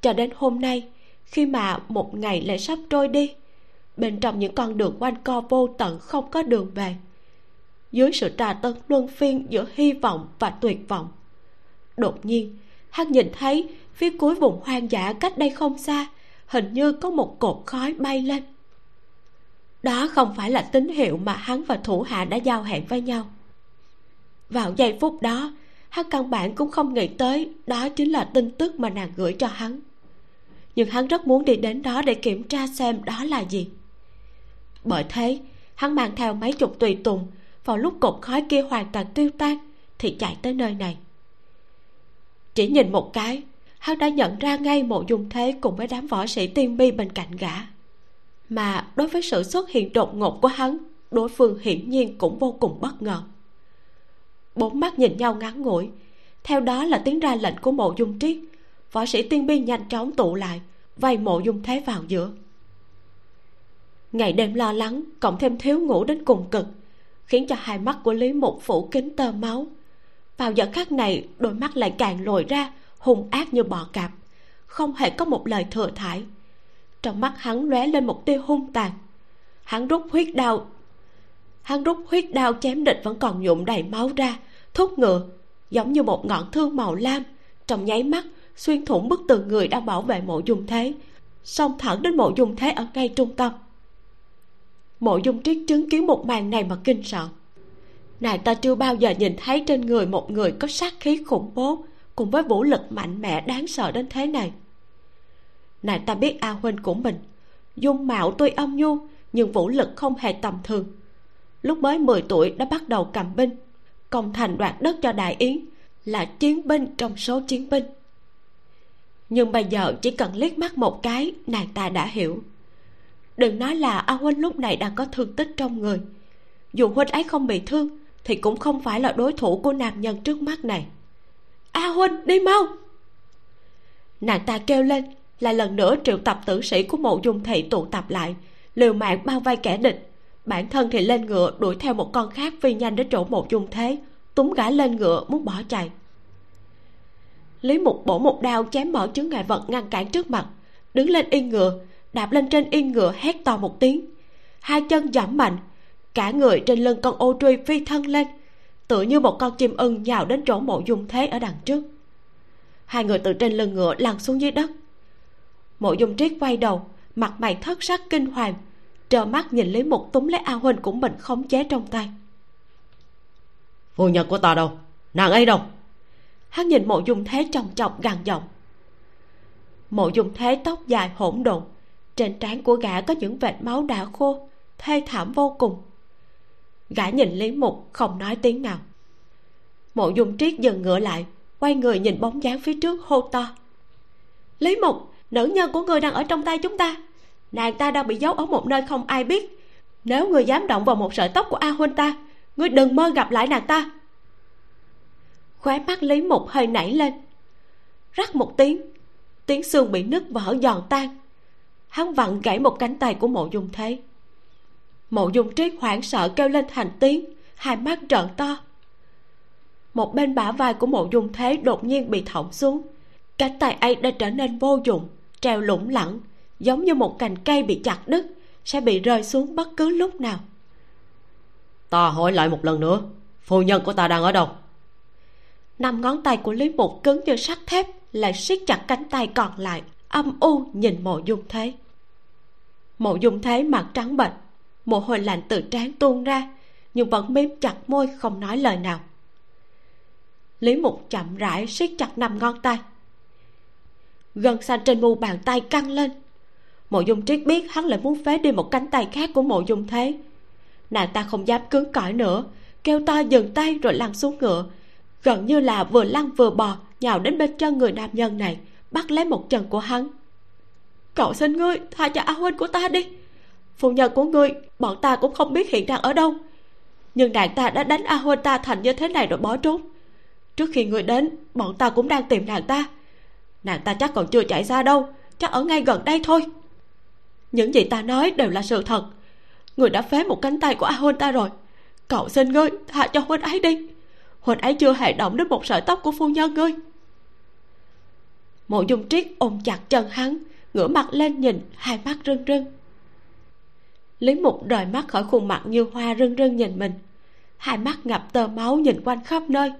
Cho đến hôm nay, khi mà một ngày lại sắp trôi đi, bên trong những con đường quanh co vô tận không có đường về. Dưới sự trà tấn luân phiên giữa hy vọng và tuyệt vọng, đột nhiên, hắn nhìn thấy phía cuối vùng hoang dã cách đây không xa, hình như có một cột khói bay lên đó không phải là tín hiệu mà hắn và thủ hạ đã giao hẹn với nhau. Vào giây phút đó hắn căn bản cũng không nghĩ tới đó chính là tin tức mà nàng gửi cho hắn. Nhưng hắn rất muốn đi đến đó để kiểm tra xem đó là gì. Bởi thế, hắn mang theo mấy chục tùy tùng, vào lúc cột khói kia hoàn toàn tiêu tan, thì chạy tới nơi này. Chỉ nhìn một cái, hắn đã nhận ra ngay mộ dung thế cùng với đám võ sĩ tiên bi bên cạnh gã mà đối với sự xuất hiện đột ngột của hắn, đối phương hiển nhiên cũng vô cùng bất ngờ. Bốn mắt nhìn nhau ngắn ngủi. Theo đó là tiếng ra lệnh của mộ dung triết. Võ sĩ tiên biên nhanh chóng tụ lại, vây mộ dung thế vào giữa. Ngày đêm lo lắng, cộng thêm thiếu ngủ đến cùng cực, khiến cho hai mắt của lý mục phủ kính tơ máu. Vào giờ khắc này, đôi mắt lại càng lồi ra, hung ác như bọ cạp. Không hề có một lời thừa thải trong mắt hắn lóe lên một tia hung tàn. Hắn rút huyết đao. Hắn rút huyết đao chém địch vẫn còn nhuộm đầy máu ra thúc ngựa, giống như một ngọn thương màu lam. Trong nháy mắt, xuyên thủng bức tường người đang bảo vệ mộ dung thế. Xông thẳng đến mộ dung thế ở ngay trung tâm. Mộ dung triết chứng kiến một màn này mà kinh sợ. Nàng ta chưa bao giờ nhìn thấy trên người một người có sát khí khủng bố cùng với vũ lực mạnh mẽ đáng sợ đến thế này nàng ta biết a huynh của mình. Dung mạo tuy âm nhu, nhưng vũ lực không hề tầm thường. Lúc mới 10 tuổi đã bắt đầu cầm binh công thành đoạt đất cho đại yến là chiến binh trong số chiến binh. Nhưng bây giờ chỉ cần liếc mắt một cái, nàng ta đã hiểu. Đừng nói là a huynh lúc này đang có thương tích trong người. Dù huynh ấy không bị thương, thì cũng không phải là đối thủ của nam nhân trước mắt này. A huynh, đi mau! Nàng ta kêu lên lại lần nữa triệu tập tử sĩ của mộ dung thị tụ tập lại, liều mạng bao vây kẻ địch. Bản thân thì lên ngựa đuổi theo một con khác phi nhanh đến chỗ mộ dung thế, túm gã lên ngựa muốn bỏ chạy. Lý mục bổ một đao chém mở chướng ngại vật ngăn cản trước mặt, đứng lên yên ngựa, đạp lên trên yên ngựa hét to một tiếng. Hai chân giảm mạnh, cả người trên lưng con ô truy phi thân lên, tựa như một con chim ưng nhào đến chỗ mộ dung thế ở đằng trước. Hai người từ trên lưng ngựa lăn xuống dưới đất mộ dung triết quay đầu mặt mày thất sắc kinh hoàng trơ mắt nhìn lý mục túm lấy a huynh của mình khống chế trong tay. Phu nhân của ta đâu? Nàng ấy đâu? Hắn nhìn mộ dung thế tròng trọc gằn giọng. Mộ dung thế tóc dài hỗn độn trên trán của gã có những vệt máu đã khô thê thảm vô cùng. Gã nhìn lý mục không nói tiếng nào. Mộ dung triết dừng ngựa lại quay người nhìn bóng dáng phía trước hô to. Lý mục nữ nhân của người đang ở trong tay chúng ta. Nàng ta đang bị giấu ở một nơi không ai biết. Nếu người dám động vào một sợi tóc của a huynh ta ngươi đừng mơ gặp lại nàng ta. Khóe mắt lý mục hơi nảy lên. Rắc một tiếng tiếng xương bị nứt vỡ giòn tan. Hắn vặn gãy một cánh tay của mộ dung thế. Mộ dung triết hoảng sợ kêu lên thành tiếng, hai mắt trợn to. Một bên bả vai của mộ dung thế đột nhiên bị thõng xuống. Cánh tay ấy đã trở nên vô dụng treo lủng lẳng giống như một cành cây bị chặt đứt sẽ bị rơi xuống bất cứ lúc nào. Ta hỏi lại một lần nữa phu nhân của ta đang ở đâu? Năm ngón tay của lý mục cứng như sắt thép lại siết chặt cánh tay còn lại âm u nhìn mộ dung thế. Mộ dung thế mặt trắng bệch mồ hôi lạnh từ trán tuôn ra nhưng vẫn mím chặt môi không nói lời nào. Lý mục chậm rãi siết chặt năm ngón tay gân xanh trên mu bàn tay căng lên. Mộ dung triết biết hắn lại muốn phế đi một cánh tay khác của mộ dung thế. Nàng ta không dám cứng cỏi nữa, kêu to dừng tay rồi lăn xuống ngựa. Gần như là vừa lăn vừa bò, nhào đến bên chân người nam nhân này, bắt lấy một chân của hắn. Cậu xin ngươi tha cho a huynh của ta đi. Phu nhân của ngươi, bọn ta cũng không biết hiện đang ở đâu. Nhưng nàng ta đã đánh a huynh ta thành như thế này rồi bỏ trốn. Trước khi ngươi đến, bọn ta cũng đang tìm nàng ta nàng ta chắc còn chưa chạy ra đâu, chắc ở ngay gần đây thôi. Những gì ta nói đều là sự thật. Người đã phế một cánh tay của a huynh ta rồi. Cậu xin ngươi tha cho huynh ấy đi. Huynh ấy chưa hề động đến một sợi tóc của phu nhân ngươi. Mộ dung triết ôm chặt chân hắn, ngửa mặt lên nhìn, hai mắt rưng rưng. Lý mục rời mắt khỏi khuôn mặt như hoa rưng rưng nhìn mình. Hai mắt ngập tơ máu nhìn quanh khắp nơi.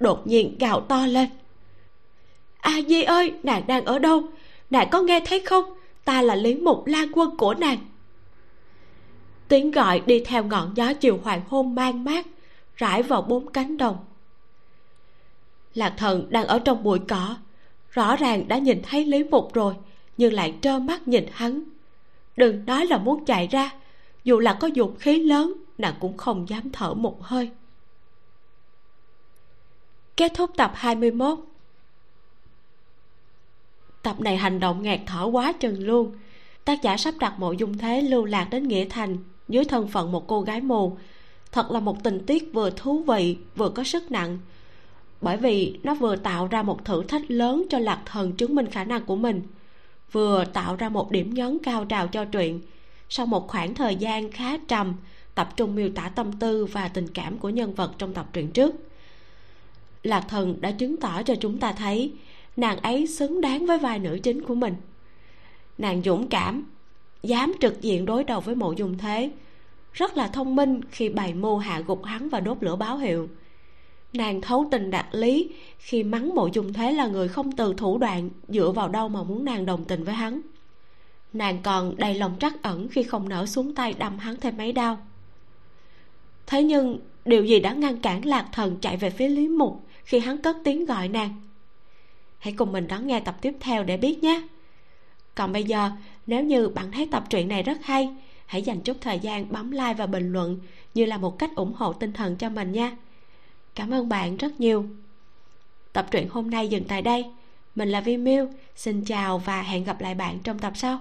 Đột nhiên gào to lên. À, a di ơi, nàng đang ở đâu? Nàng có nghe thấy không? Ta là lý mục lan quân của nàng. Tiếng gọi đi theo ngọn gió chiều hoàng hôn mang mát, rải vào bốn cánh đồng. Lạc thần đang ở trong bụi cỏ. Rõ ràng đã nhìn thấy lý mục rồi, nhưng lại trơ mắt nhìn hắn. Đừng nói là muốn chạy ra, dù là có dụng khí lớn, nàng cũng không dám thở một hơi. Kết thúc tập 21 tập này hành động ngạt thở quá chừng luôn. Tác giả sắp đặt mộ dung thế lưu lạc đến nghĩa thành, dưới thân phận một cô gái mù. Thật là một tình tiết vừa thú vị, vừa có sức nặng. Bởi vì nó vừa tạo ra một thử thách lớn cho lạc thần chứng minh khả năng của mình. Vừa tạo ra một điểm nhấn cao trào cho truyện. Sau một khoảng thời gian khá trầm, tập trung miêu tả tâm tư và tình cảm của nhân vật trong tập truyện trước. Lạc thần đã chứng tỏ cho chúng ta thấy nàng ấy xứng đáng với vai nữ chính của mình. Nàng dũng cảm, dám trực diện đối đầu với mộ dung thế. Rất là thông minh khi bày mưu hạ gục hắn và đốt lửa báo hiệu. Nàng thấu tình đạt lý khi mắng mộ dung thế là người không từ thủ đoạn, dựa vào đâu mà muốn nàng đồng tình với hắn. Nàng còn đầy lòng trắc ẩn khi không nở xuống tay đâm hắn thêm mấy đau thế nhưng, điều gì đã ngăn cản lạc thần chạy về phía lý mục khi hắn cất tiếng gọi nàng? Hãy cùng mình đón nghe tập tiếp theo để biết nhé. Còn bây giờ, nếu như bạn thấy tập truyện này rất hay, hãy dành chút thời gian bấm like và bình luận như là một cách ủng hộ tinh thần cho mình nha. Cảm ơn bạn rất nhiều. Tập truyện hôm nay dừng tại đây. Mình là vi miu, xin chào và hẹn gặp lại bạn trong tập sau.